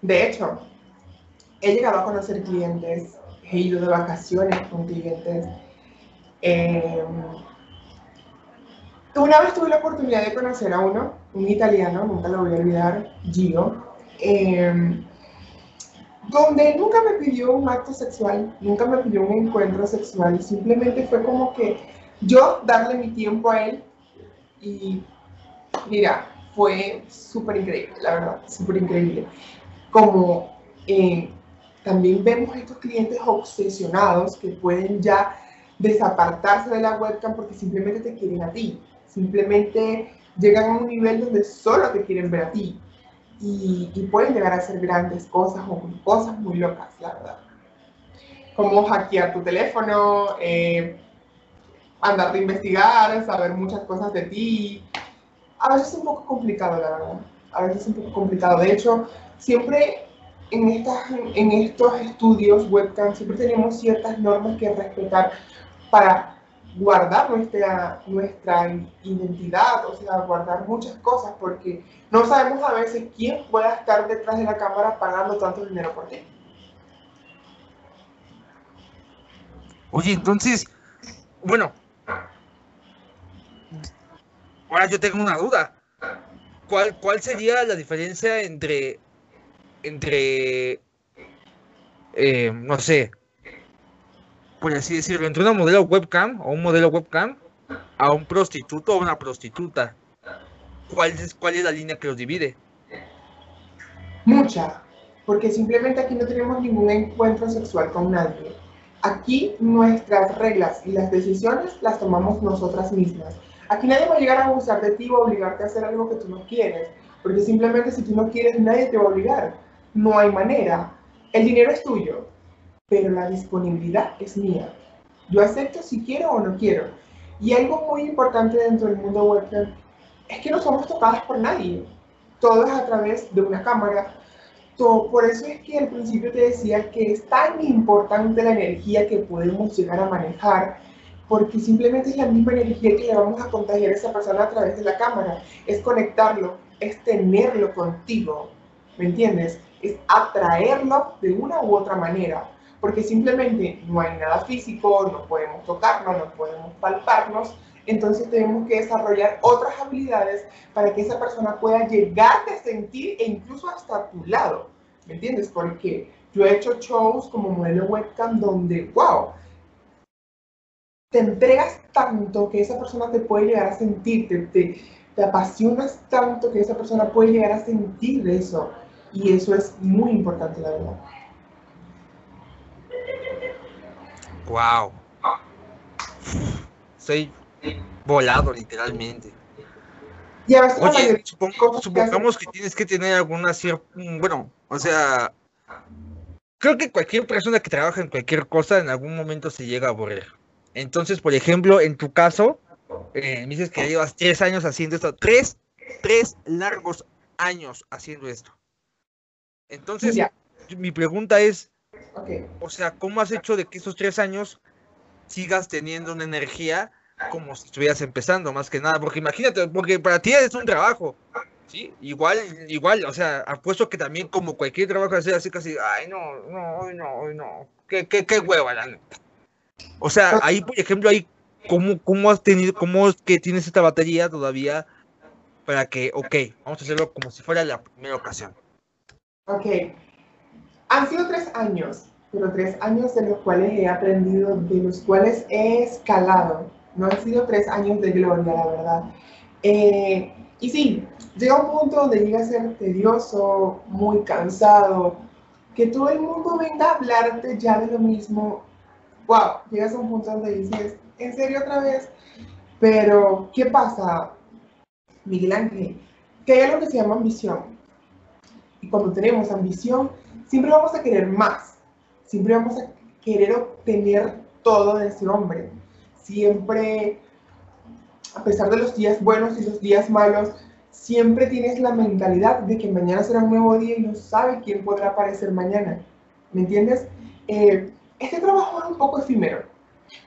De hecho, he llegado a conocer clientes, he ido de vacaciones con clientes. Eh, una vez tuve la oportunidad de conocer a uno, un italiano, nunca lo voy a olvidar, Gio, eh, donde nunca me pidió un acto sexual, nunca me pidió un encuentro sexual, simplemente fue como que yo darle mi tiempo a él y mira, fue súper increíble, la verdad, súper increíble. Como eh, también vemos estos clientes obsesionados que pueden ya desapartarse de la webcam porque simplemente te quieren a ti, simplemente llegan a un nivel donde solo te quieren ver a ti y, pueden llegar a hacer grandes cosas o cosas muy locas, la verdad. Como hackear tu teléfono, eh, andar de investigar, saber muchas cosas de ti. A veces es un poco complicado, la verdad. A veces es un poco complicado. De hecho, siempre en, estas, en estos estudios webcam, siempre tenemos ciertas normas que respetar para guardar nuestra, nuestra identidad, o sea, guardar muchas cosas, porque no sabemos a veces quién pueda estar detrás de la cámara pagando tanto dinero por ti. Oye, entonces, bueno, ahora yo tengo una duda. ¿Cuál, cuál sería la diferencia entre, entre, eh, no sé, por así decirlo, entre una modelo webcam o un modelo webcam a un prostituto o una prostituta? ¿Cuál es, ¿Cuál es la línea que los divide? Mucha, porque simplemente aquí no tenemos ningún encuentro sexual con nadie. Aquí nuestras reglas y las decisiones las tomamos nosotras mismas. Aquí nadie va a llegar a abusar de ti o obligarte a hacer algo que tú no quieres, porque simplemente si tú no quieres nadie te va a obligar. No hay manera. El dinero es tuyo, pero la disponibilidad es mía. Yo acepto si quiero o no quiero. Y algo muy importante dentro del mundo web es que no somos tocadas por nadie. Todo es a través de una cámara. Todo, por eso es que al principio te decía que es tan importante la energía que podemos llegar a manejar, porque simplemente es la misma energía que le vamos a contagiar a esa persona a través de la cámara. Es conectarlo, es tenerlo contigo, ¿me entiendes? Es atraerlo de una u otra manera porque simplemente no hay nada físico, no podemos tocarnos, no podemos palparnos, entonces tenemos que desarrollar otras habilidades para que esa persona pueda llegar a sentir e incluso hasta tu lado, ¿me entiendes? Porque yo he hecho shows como modelo webcam donde, wow, te entregas tanto que esa persona te puede llegar a sentir, te, te, te apasionas tanto que esa persona puede llegar a sentir eso. Y eso es muy importante, la verdad. Wow. Soy volado literalmente. Oye, supongamos que tienes que tener alguna cierta, bueno, o sea, creo que cualquier persona que trabaja en cualquier cosa en algún momento se llega a aburrir. Entonces, por ejemplo, en tu caso, eh, me dices que llevas tres años haciendo esto, tres, tres largos años haciendo esto. Entonces, mi pregunta es, o sea, ¿cómo has hecho de que esos tres años sigas teniendo una energía como si estuvieras empezando, más que nada? Porque imagínate, porque para ti es un trabajo, ¿sí? Igual, igual, o sea, apuesto que también como cualquier trabajo así, así casi, ay, no, no, no, no, qué, qué, qué hueva, la neta. O sea, ahí, por ejemplo, ahí, ¿cómo, cómo has tenido, cómo es que tienes esta batería todavía para que, ok, vamos a hacerlo como si fuera la primera ocasión? Ok, han sido tres años, pero tres años de los cuales he aprendido, de los cuales he escalado. No han sido tres años de gloria, la verdad. Eh, y sí, llega un punto donde llega a ser tedioso, muy cansado, que todo el mundo venga a hablarte ya de lo mismo. Wow, llegas a un punto donde dices, ¿en serio otra vez? Pero, ¿qué pasa, Miguel Ángel? Que hay algo que se llama ambición. Y cuando tenemos ambición, siempre vamos a querer más, siempre vamos a querer obtener todo de ese hombre. Siempre, a pesar de los días buenos y los días malos, siempre tienes la mentalidad de que mañana será un nuevo día y no sabes quién podrá aparecer mañana. ¿Me entiendes? Eh, este trabajo es un poco efímero.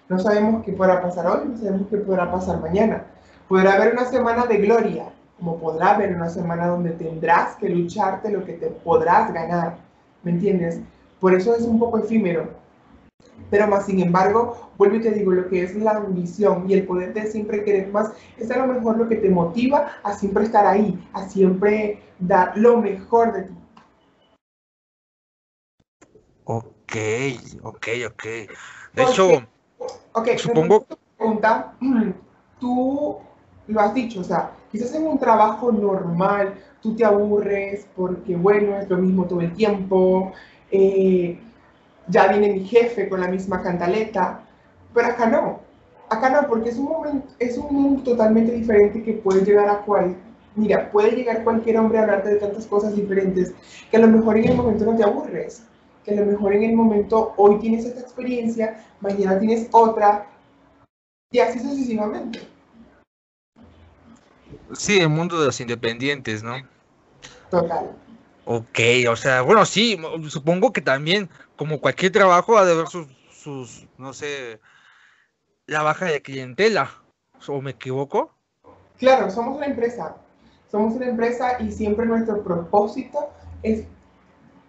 No sabemos qué podrá pasar hoy, no sabemos qué podrá pasar mañana. Podrá haber una semana de gloria, como podrá haber una semana donde tendrás que lucharte lo que te podrás ganar. ¿Me entiendes? Por eso es un poco efímero. Pero más sin embargo, vuelvo y te digo, lo que es la ambición y el poder de siempre querer más, es a lo mejor lo que te motiva a siempre estar ahí, a siempre dar lo mejor de ti. Ok, ok, ok. De hecho, okay, supongo... Pregunta, tú lo has dicho, o sea, quizás en un trabajo normal tú te aburres porque, bueno, es lo mismo todo el tiempo, eh, ya viene mi jefe con la misma cantaleta, pero acá no, acá no, porque es un, momento, es un mundo totalmente diferente que puede llegar a cual, mira, puede llegar cualquier hombre a hablarte de tantas cosas diferentes que a lo mejor en el momento no te aburres, que a lo mejor en el momento hoy tienes esta experiencia, mañana tienes otra, y así sucesivamente. Sí, el mundo de los independientes, ¿no? Total. Ok, o sea, bueno, sí, supongo que también, como cualquier trabajo, ha de haber sus, sus, no sé, la baja de clientela, ¿o me equivoco? Claro, somos una empresa, somos una empresa y siempre nuestro propósito es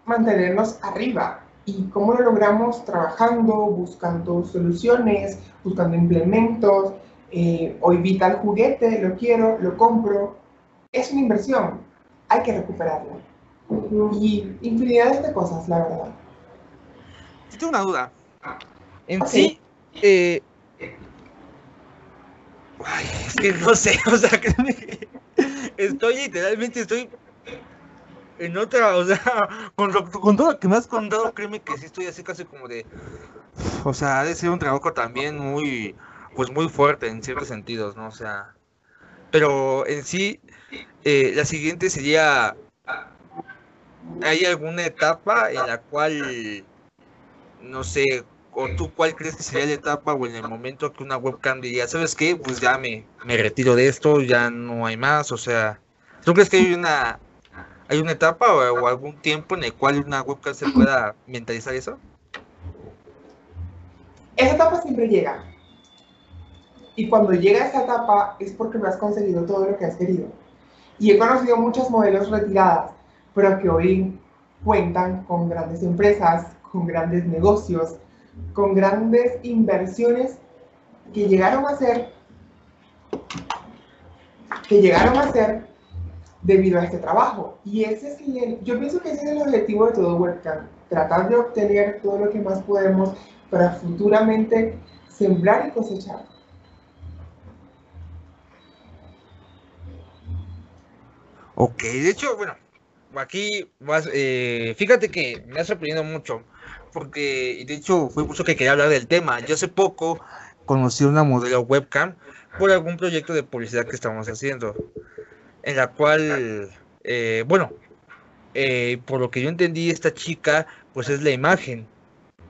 mantenernos arriba. ¿Y cómo lo logramos? Trabajando, buscando soluciones, buscando implementos. Eh, hoy vi tal juguete, lo quiero, lo compro. Es una inversión, hay que recuperarla. Y infinidad de cosas, la verdad. tengo una duda. En sí, eh, es que no sé, o sea, que estoy literalmente, estoy en otra, o sea, con, con todo lo que me has contado, créeme que sí estoy así casi como de, o sea, ha de ser un trabajo también muy, pues muy fuerte en ciertos sentidos, ¿no? O sea, pero en sí, eh, la siguiente sería, ¿hay alguna etapa en la cual, no sé, o tú cuál crees que sería la etapa o en el momento que una webcam diría, ¿sabes qué? Pues ya me, me retiro de esto, ya no hay más, o sea, ¿tú crees que hay una ¿Hay una etapa o, algún tiempo en el cual una webcam se pueda mentalizar eso? Esa etapa siempre llega. Y cuando llega esa etapa es porque no has conseguido todo lo que has querido. Y he conocido muchos modelos retiradas, pero que hoy cuentan con grandes empresas, con grandes negocios, con grandes inversiones que llegaron a ser que llegaron a ser debido a este trabajo. Y ese es el, yo pienso que ese es el objetivo de todo webcam, tratar de obtener todo lo que más podemos para futuramente sembrar y cosechar. Ok, de hecho, bueno, aquí vas, eh, fíjate que me ha sorprendido mucho, porque de hecho fue mucho que quería hablar del tema. Yo hace poco conocí una modelo webcam por algún proyecto de publicidad que estamos haciendo en la cual, eh, bueno, eh, por lo que yo entendí, esta chica, pues es la imagen.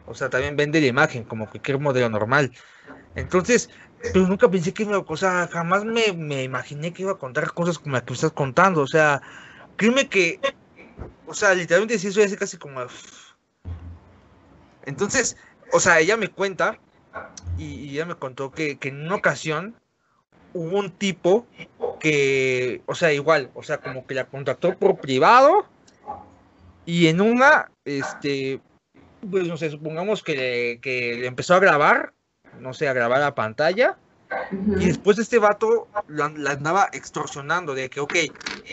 O sea, también vende la imagen, como cualquier modelo normal. Entonces, pero nunca pensé que iba, o sea, jamás me, me imaginé que iba a contar cosas como las que estás contando. O sea, créeme que, o sea, literalmente sí soy así casi como... Entonces, o sea, ella me cuenta y, ella me contó que, que en una ocasión hubo un tipo que, o sea, igual, o sea, como que la contactó por privado y en una, este, pues no sé, supongamos que le, empezó a grabar, no sé, a grabar la pantalla. Y después este vato la, andaba extorsionando de que, ok,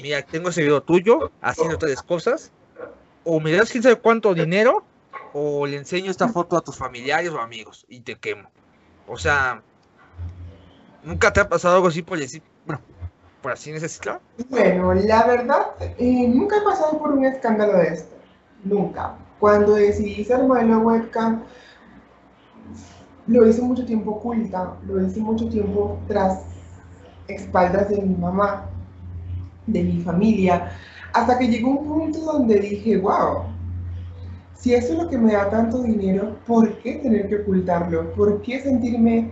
mira, tengo ese video tuyo haciendo tales cosas, o me das quién sabe cuánto dinero, o le enseño esta foto a tus familiares o amigos y te quemo. O sea, ¿Nunca te ha pasado algo así por así, bueno, por así necesitar? Bueno, la verdad, eh, nunca he pasado por un escándalo de esto. Nunca. Cuando decidí ser modelo webcam, lo hice mucho tiempo oculta, lo hice mucho tiempo tras espaldas de mi mamá, de mi familia, hasta que llegó un punto donde dije, wow, si eso es lo que me da tanto dinero, ¿por qué tener que ocultarlo? ¿Por qué sentirme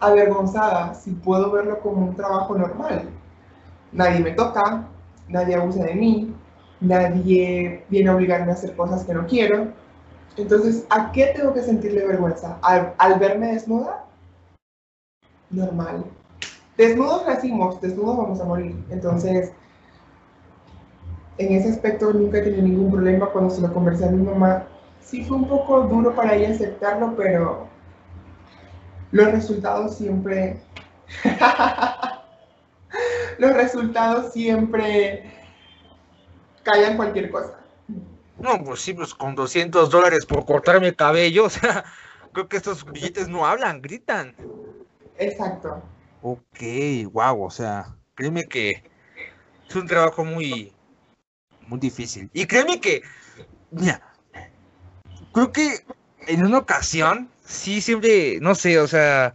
avergonzada si puedo verlo como un trabajo normal. Nadie me toca, nadie abusa de mí, nadie viene a obligarme a hacer cosas que no quiero. Entonces, ¿a qué tengo que sentirle vergüenza? ¿Al, verme desnuda? Normal. Desnudos nacimos, desnudos vamos a morir. Entonces, en ese aspecto nunca he tenido ningún problema cuando se lo conversé a mi mamá. sí fue un poco duro para ella aceptarlo, pero los resultados siempre... los resultados siempre callan cualquier cosa. No, pues sí, pues con 200 dólares por cortarme el cabello, o sea, creo que estos billetes no hablan, gritan. Exacto. Ok, wow, o sea, créeme que es un trabajo muy, muy difícil. Y créeme que, mira, creo que en una ocasión, sí, siempre, no sé, o sea,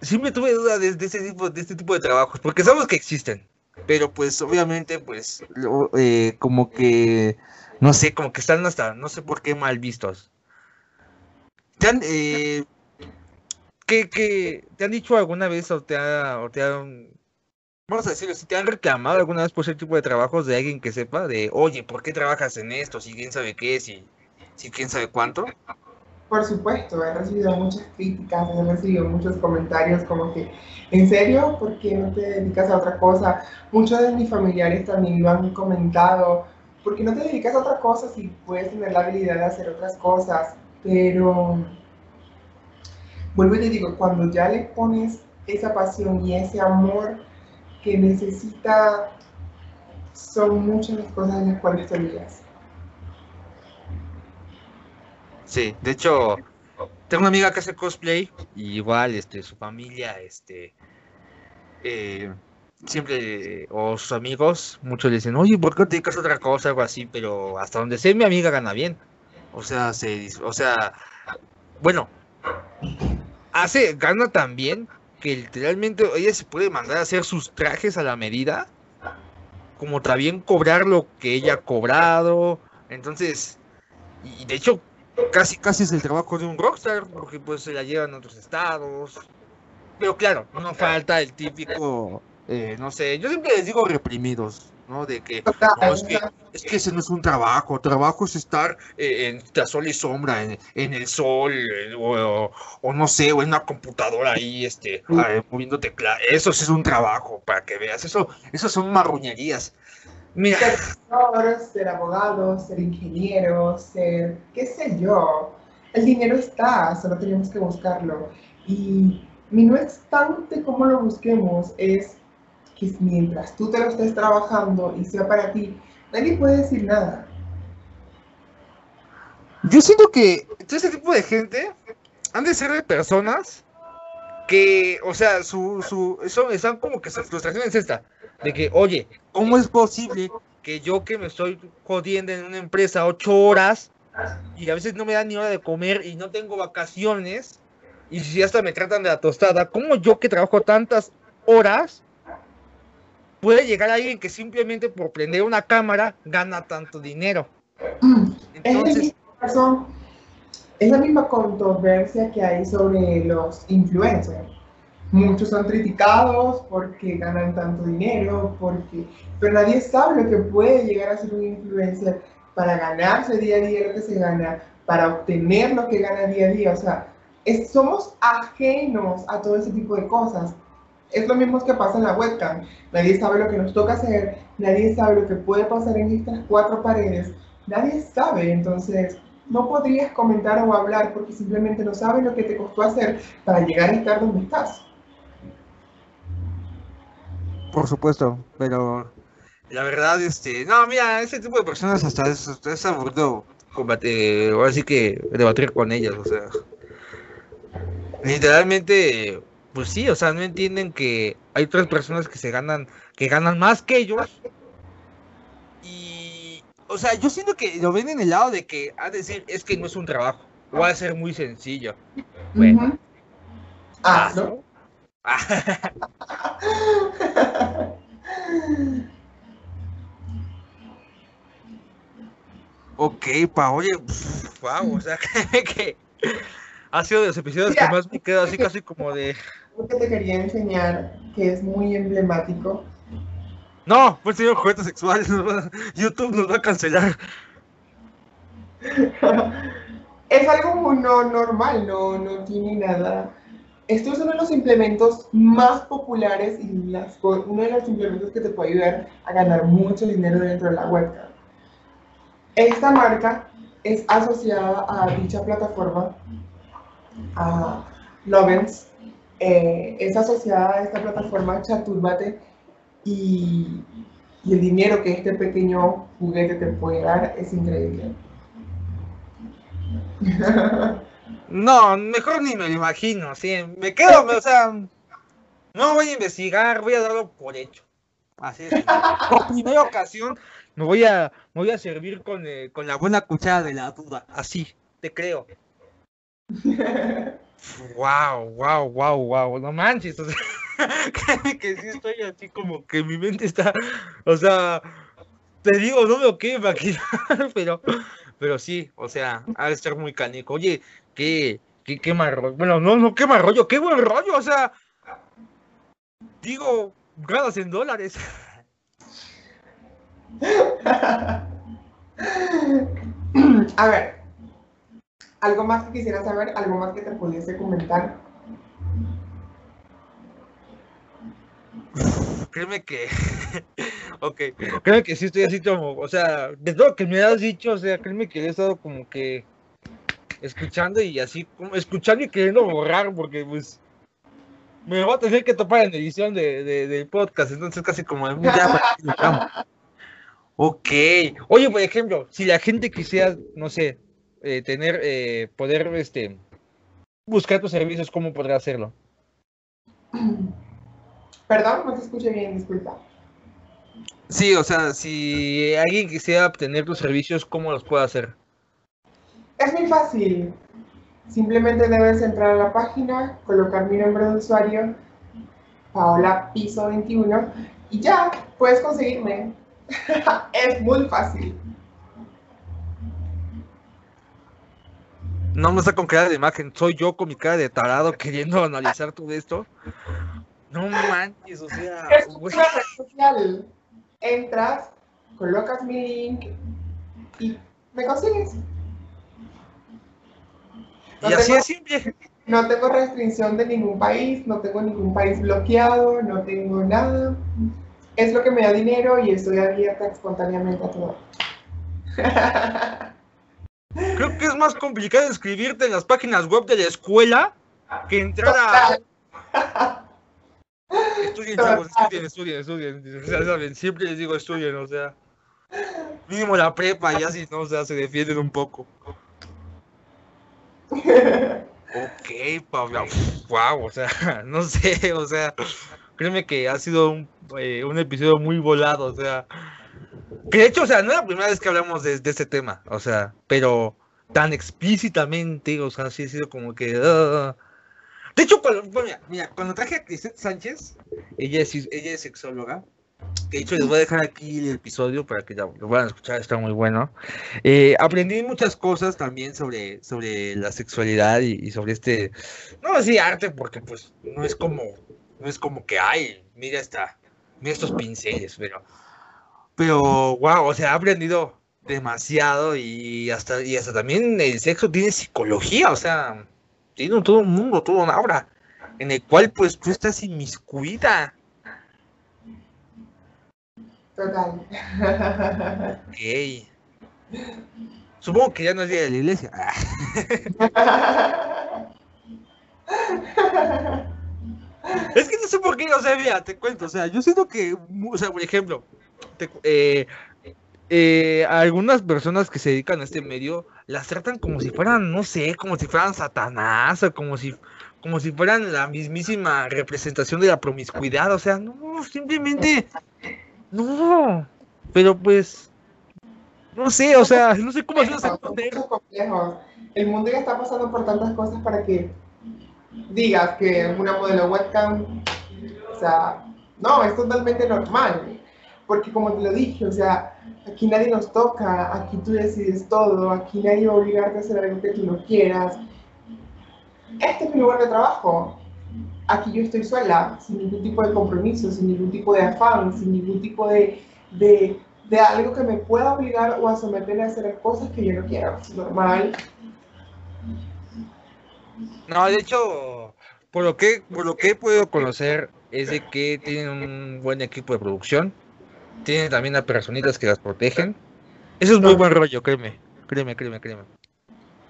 siempre tuve duda de, este tipo, de este tipo de trabajos, porque sabemos que existen, pero pues obviamente, pues, eh, como que no sé, como que están hasta, no sé por qué mal vistos. ¿Te han, eh, ¿qué, te han dicho alguna vez o te, ha, te han, vamos a decirlo, si te han reclamado alguna vez por ese tipo de trabajos de alguien que sepa de, oye, ¿por qué trabajas en esto? Si quién sabe qué, si, si quién sabe cuánto. Por supuesto, he recibido muchas críticas, he recibido muchos comentarios como que, ¿en serio? ¿Por qué no te dedicas a otra cosa? Muchos de mis familiares también lo han comentado, porque no te dedicas a otra cosa si puedes tener la habilidad de hacer otras cosas, pero vuelvo y te digo, cuando ya le pones esa pasión y ese amor que necesita, son muchas las cosas en las cuales te olvidas. Sí, de hecho, tengo una amiga que hace cosplay y igual, este, su familia, este, eh, siempre, o sus amigos, muchos le dicen, oye, ¿por qué te dedicas a otra cosa? Algo así, pero hasta donde sé, mi amiga gana bien. O sea, se, o sea, bueno, hace, gana tan bien que literalmente ella se puede mandar a hacer sus trajes a la medida, como también cobrar lo que ella ha cobrado. Entonces, y de hecho, casi, casi es el trabajo de un rockstar, porque pues se la llevan a otros estados. Pero claro, no falta el típico eh, no sé, yo siempre les digo reprimidos, ¿no? De que, es que, es que ese no es un trabajo, trabajo es estar eh, en sol y sombra, en, el sol, eh, o, no sé, o en una computadora ahí, este, moviendo teclado, eso sí es un trabajo, para que veas, eso, eso son marruñerías. Mira. Ser ser abogado, ser ingeniero, ser, qué sé yo, el dinero está, solo tenemos que buscarlo. Y no obstante cómo lo busquemos, es mientras tú te lo estés trabajando y sea para ti, nadie puede decir nada. Yo siento que todo ese tipo de gente han de ser de personas que, o sea, su, su, eso, están como que su frustración es esta, de que, oye, ¿cómo es posible que yo que me estoy jodiendo en una empresa ocho horas y a veces no me dan ni hora de comer y no tengo vacaciones y si hasta me tratan de la tostada, ¿cómo yo que trabajo tantas horas puede llegar alguien que simplemente por prender una cámara gana tanto dinero. Entonces, es, la misma controversia que hay sobre los influencers. Muchos son criticados porque ganan tanto dinero, porque, pero nadie sabe lo que puede llegar a ser un influencer para ganarse día a día lo que se gana, para obtener lo que gana día a día. O sea, somos ajenos a todo ese tipo de cosas es lo mismo que pasa en la webcam. Nadie sabe lo que nos toca hacer, nadie sabe lo que puede pasar en estas cuatro paredes, nadie sabe. Entonces, no podrías comentar o hablar porque simplemente no sabes lo que te costó hacer para llegar a estar donde estás. Por supuesto, pero la verdad, este, no, mira, ese tipo de personas hasta es, es aburrido combatir, o así que debatir con ellas, o sea, literalmente pues sí, o sea, no entienden que hay otras personas que se ganan, que ganan más que ellos. Y, o sea, yo siento que lo ven en el lado de que, a decir, es que no es un trabajo, va a ser muy sencillo. Bueno. Ah, ¿no? ok, pa, oye, wow, o sea, que ha sido de los episodios que más me quedo así casi como de... Lo que te quería enseñar, que es muy emblemático. No, pues señor juguetes sexuales, YouTube nos va a cancelar. es algo muy no normal, no, no tiene nada. Esto es uno de los implementos más populares y las, uno de los implementos que te puede ayudar a ganar mucho dinero dentro de la webcam. Esta marca es asociada a dicha plataforma, a Lovens, eh, es asociada a esta plataforma Chaturbate y, y el dinero que este pequeño juguete te puede dar es increíble. No, mejor ni me lo imagino, sí. Me quedo, o sea, no voy a investigar, voy a darlo por hecho. Así es. Por primera ocasión me voy a, me voy a servir con, eh, con la buena cuchara de la duda. Así, te creo. Wow, wow, wow, wow. No manches. O sea, que sí estoy así como que mi mente está. O sea, te digo, no me lo quiero imaginar, pero, pero sí, o sea, ha de estar muy canico. Oye, qué, qué, qué mal rollo. Bueno, no, no, qué mal rollo, qué buen rollo, o sea. Digo, ganas en dólares. A ver, ¿algo más que quisiera saber? ¿Algo más que te pudiese comentar? Créeme que. ok, créeme que sí estoy así como. O sea, de todo lo que me has dicho, o sea, créeme que he estado como que. Escuchando y así, como escuchando y queriendo borrar, porque pues. Me voy a tener que topar en edición de, de, del podcast, entonces casi como. Ya, Ok. Oye, por ejemplo, si la gente quisiera, no sé, eh, tener, eh, poder, este, buscar tus servicios, ¿cómo podrá hacerlo? Perdón, no te escuché bien, disculpa. Sí, o sea, si alguien quisiera obtener tus servicios, ¿cómo los puede hacer? Es muy fácil. Simplemente debes entrar a la página, colocar mi nombre de usuario, Paola Piso 21, y ya, puedes conseguirme. es muy fácil. No me está con cara de imagen, soy yo con mi cara de tarado queriendo analizar todo esto. No manches, o sea. Es una red social. Entras, colocas mi link y me consigues. No y así tengo, es simple. No tengo restricción de ningún país, no tengo ningún país bloqueado, no tengo nada. Es lo que me da dinero y estoy abierta espontáneamente a todo. Creo que es más complicado inscribirte en las páginas web de la escuela que entrar a. Estudien, chavos, estudien, estudien, estudien. Saben, siempre les digo estudien, o sea. Mínimo la prepa, ya si no, o sea, se defienden un poco. Ok, Pablo. Wow, o sea, no sé, o sea, créeme que ha sido un, eh, un episodio muy volado, o sea. Que de hecho, o sea, no es la primera vez que hablamos de, de este tema, o sea, pero tan explícitamente, o sea, sí ha sido como que. Uh, de hecho, cuando, mira, mira, cuando traje a Crisette Sánchez, ella es, ella es sexóloga. De hecho, les voy a dejar aquí el episodio para que lo puedan escuchar, está muy bueno. Eh, aprendí muchas cosas también sobre, sobre la sexualidad y, y sobre este, no así arte, porque pues no es como, no es como que, ay, mira esta, mira estos pinceles, pero, pero, wow, o sea, he aprendido demasiado y hasta, y hasta también el sexo tiene psicología, o sea, tiene todo un mundo, toda una obra, en el cual pues tú estás inmiscuida. Total. Ok. Supongo que ya no es día de la iglesia. es que no sé por qué, o sea, mira, te cuento, o sea, yo siento que, o sea, por ejemplo, eh, eh, algunas personas que se dedican a este medio las tratan como si fueran, no sé, como si fueran Satanás o como si, como si fueran la mismísima representación de la promiscuidad. O sea, no, simplemente, no. Pero pues, no sé, o sea, no sé cómo hacerlo. El mundo ya está pasando por tantas cosas para que digas que una modelo webcam, o sea, no, es totalmente normal. Porque como te lo dije, o sea, aquí nadie nos toca, aquí tú decides todo, aquí nadie va a obligarte a hacer algo que tú no quieras. Este es mi lugar de trabajo. Aquí yo estoy sola, sin ningún tipo de compromiso, sin ningún tipo de afán, sin ningún tipo de, de, de algo que me pueda obligar o a someter a hacer cosas que yo no quiero. Es normal. No, de hecho, por lo que, por lo que he podido conocer, es de que tienen un buen equipo de producción tiene también a personitas que las protegen. Eso es muy buen rollo, créeme. Créeme, créeme, créeme.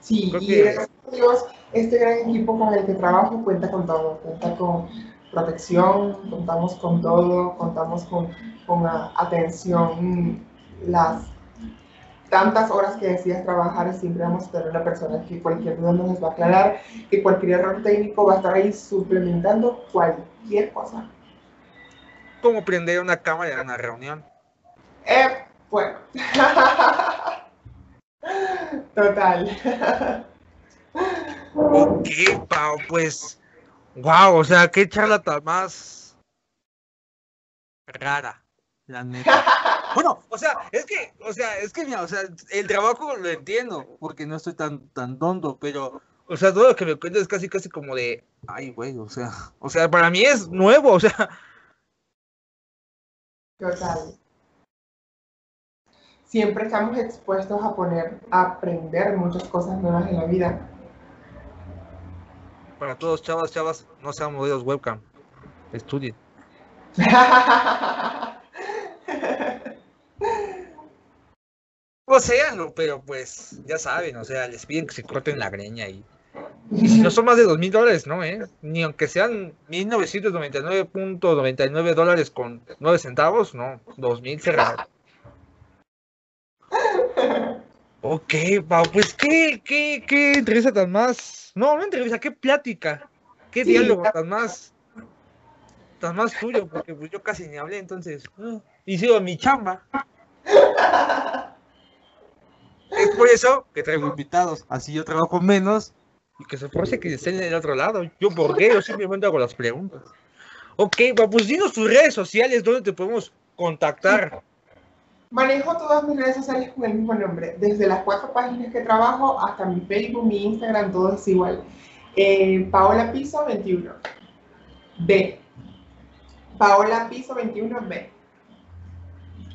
Sí, y gracias a Dios, este gran equipo con el que trabajo cuenta con todo. Cuenta con protección, contamos con todo, contamos con, con atención. Las tantas horas que decidas trabajar, siempre vamos a tener una persona que cualquier duda nos va a aclarar, que cualquier error técnico va a estar ahí suplementando cualquier cosa. ¿Cómo prender una cámara en una reunión? Eh, bueno. Total. ok, Pau, pues. Wow, o sea, qué charla tan más rara, la neta. Bueno, o sea, es que, o sea, es que, mira, o sea, el trabajo lo entiendo, porque no estoy tan, tan tonto, pero, o sea, todo lo que me cuentas es casi, casi como de, ay, güey, o sea, o sea, para mí es nuevo, o sea. Total. Siempre estamos expuestos a poner, a aprender muchas cosas nuevas en la vida. Para todos, chavas, chavas, no sean modelos webcam, estudien. O sea, pero pues ya saben, o sea, les piden que se corten la greña y, y si no son más de dos mil dólares, ¿no? Eh? Ni aunque sean 1999.99 dólares con 9 centavos, no, 2000 cerrado. Ok, Pau, pues qué, qué, qué entrevista tan más. No, no entrevista, qué plática, qué diálogo tan más. tan más tuyo, porque pues yo casi ni hablé, entonces. Uh, y sigo mi chamba. Es por eso que traigo invitados. Así yo trabajo menos y que se parece que estén en el otro lado. Yo, ¿por qué? Yo simplemente hago las preguntas. Ok, pues dinos tus redes sociales, ¿dónde te podemos contactar? Manejo todas mis redes sociales con el mismo nombre. Desde las cuatro páginas que trabajo hasta mi Facebook, mi Instagram, todo es igual. Eh, Paola Piso 21. B. Paola Piso 21B.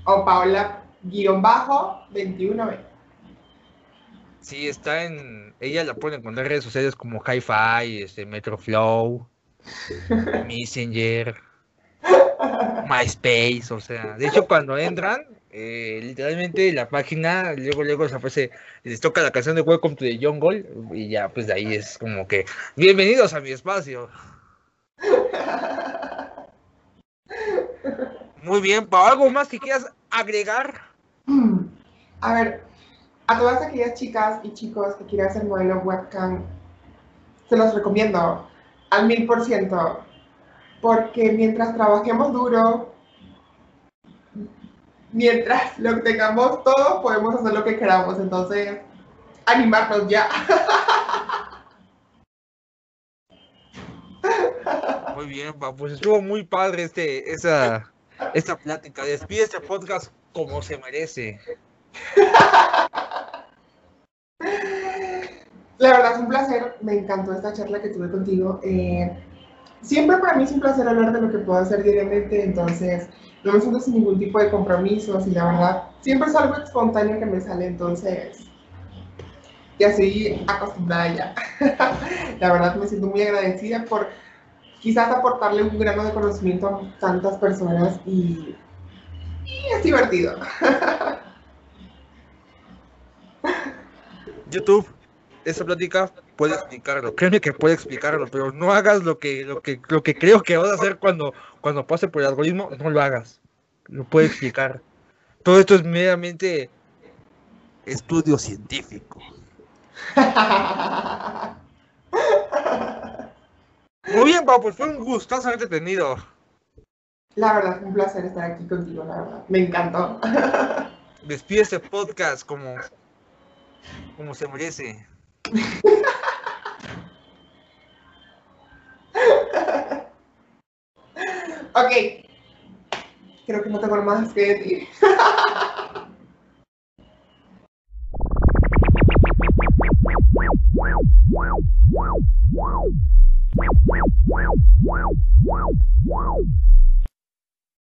O Paola-21B. Sí, está en. Ella la puede encontrar en redes sociales como Hi-Fi, este, Metroflow, Messenger, MySpace, o sea. De hecho, cuando entran, eh, literalmente la página, luego, luego se aparece, les toca la canción de Welcome to the Jungle, y ya, pues de ahí es como que. Bienvenidos a mi espacio. Muy bien, ¿para algo más que quieras agregar? A ver, a todas aquellas chicas y chicos que quieran hacer modelo webcam, se los recomiendo al mil por ciento, porque mientras trabajemos duro, mientras lo tengamos todo, podemos hacer lo que queramos. Entonces, animarnos ya. Muy bien, pues estuvo muy padre este, esa, esta plática. Despide este podcast como se merece. La verdad es un placer, me encantó esta charla que tuve contigo. Eh, siempre para mí es un placer hablar de lo que puedo hacer diariamente, entonces no me siento sin ningún tipo de compromisos y la verdad siempre es algo espontáneo que me sale, entonces y así acostumbrada ya. la verdad me siento muy agradecida por quizás aportarle un grano de conocimiento a tantas personas y, y es divertido. YouTube, esa plática puede explicarlo. Créeme que puede explicarlo, pero no hagas lo que, lo que, lo que creo que vas a hacer cuando, cuando pase por el algoritmo, no lo hagas. Lo puede explicar. Todo esto es meramente estudio científico. Muy bien, Pau, pues fue un gusto haberte tenido. La verdad, fue un placer estar aquí contigo, la verdad. Me encantó. Despide este podcast como como se merece. ok. Creo que no tengo más que decir.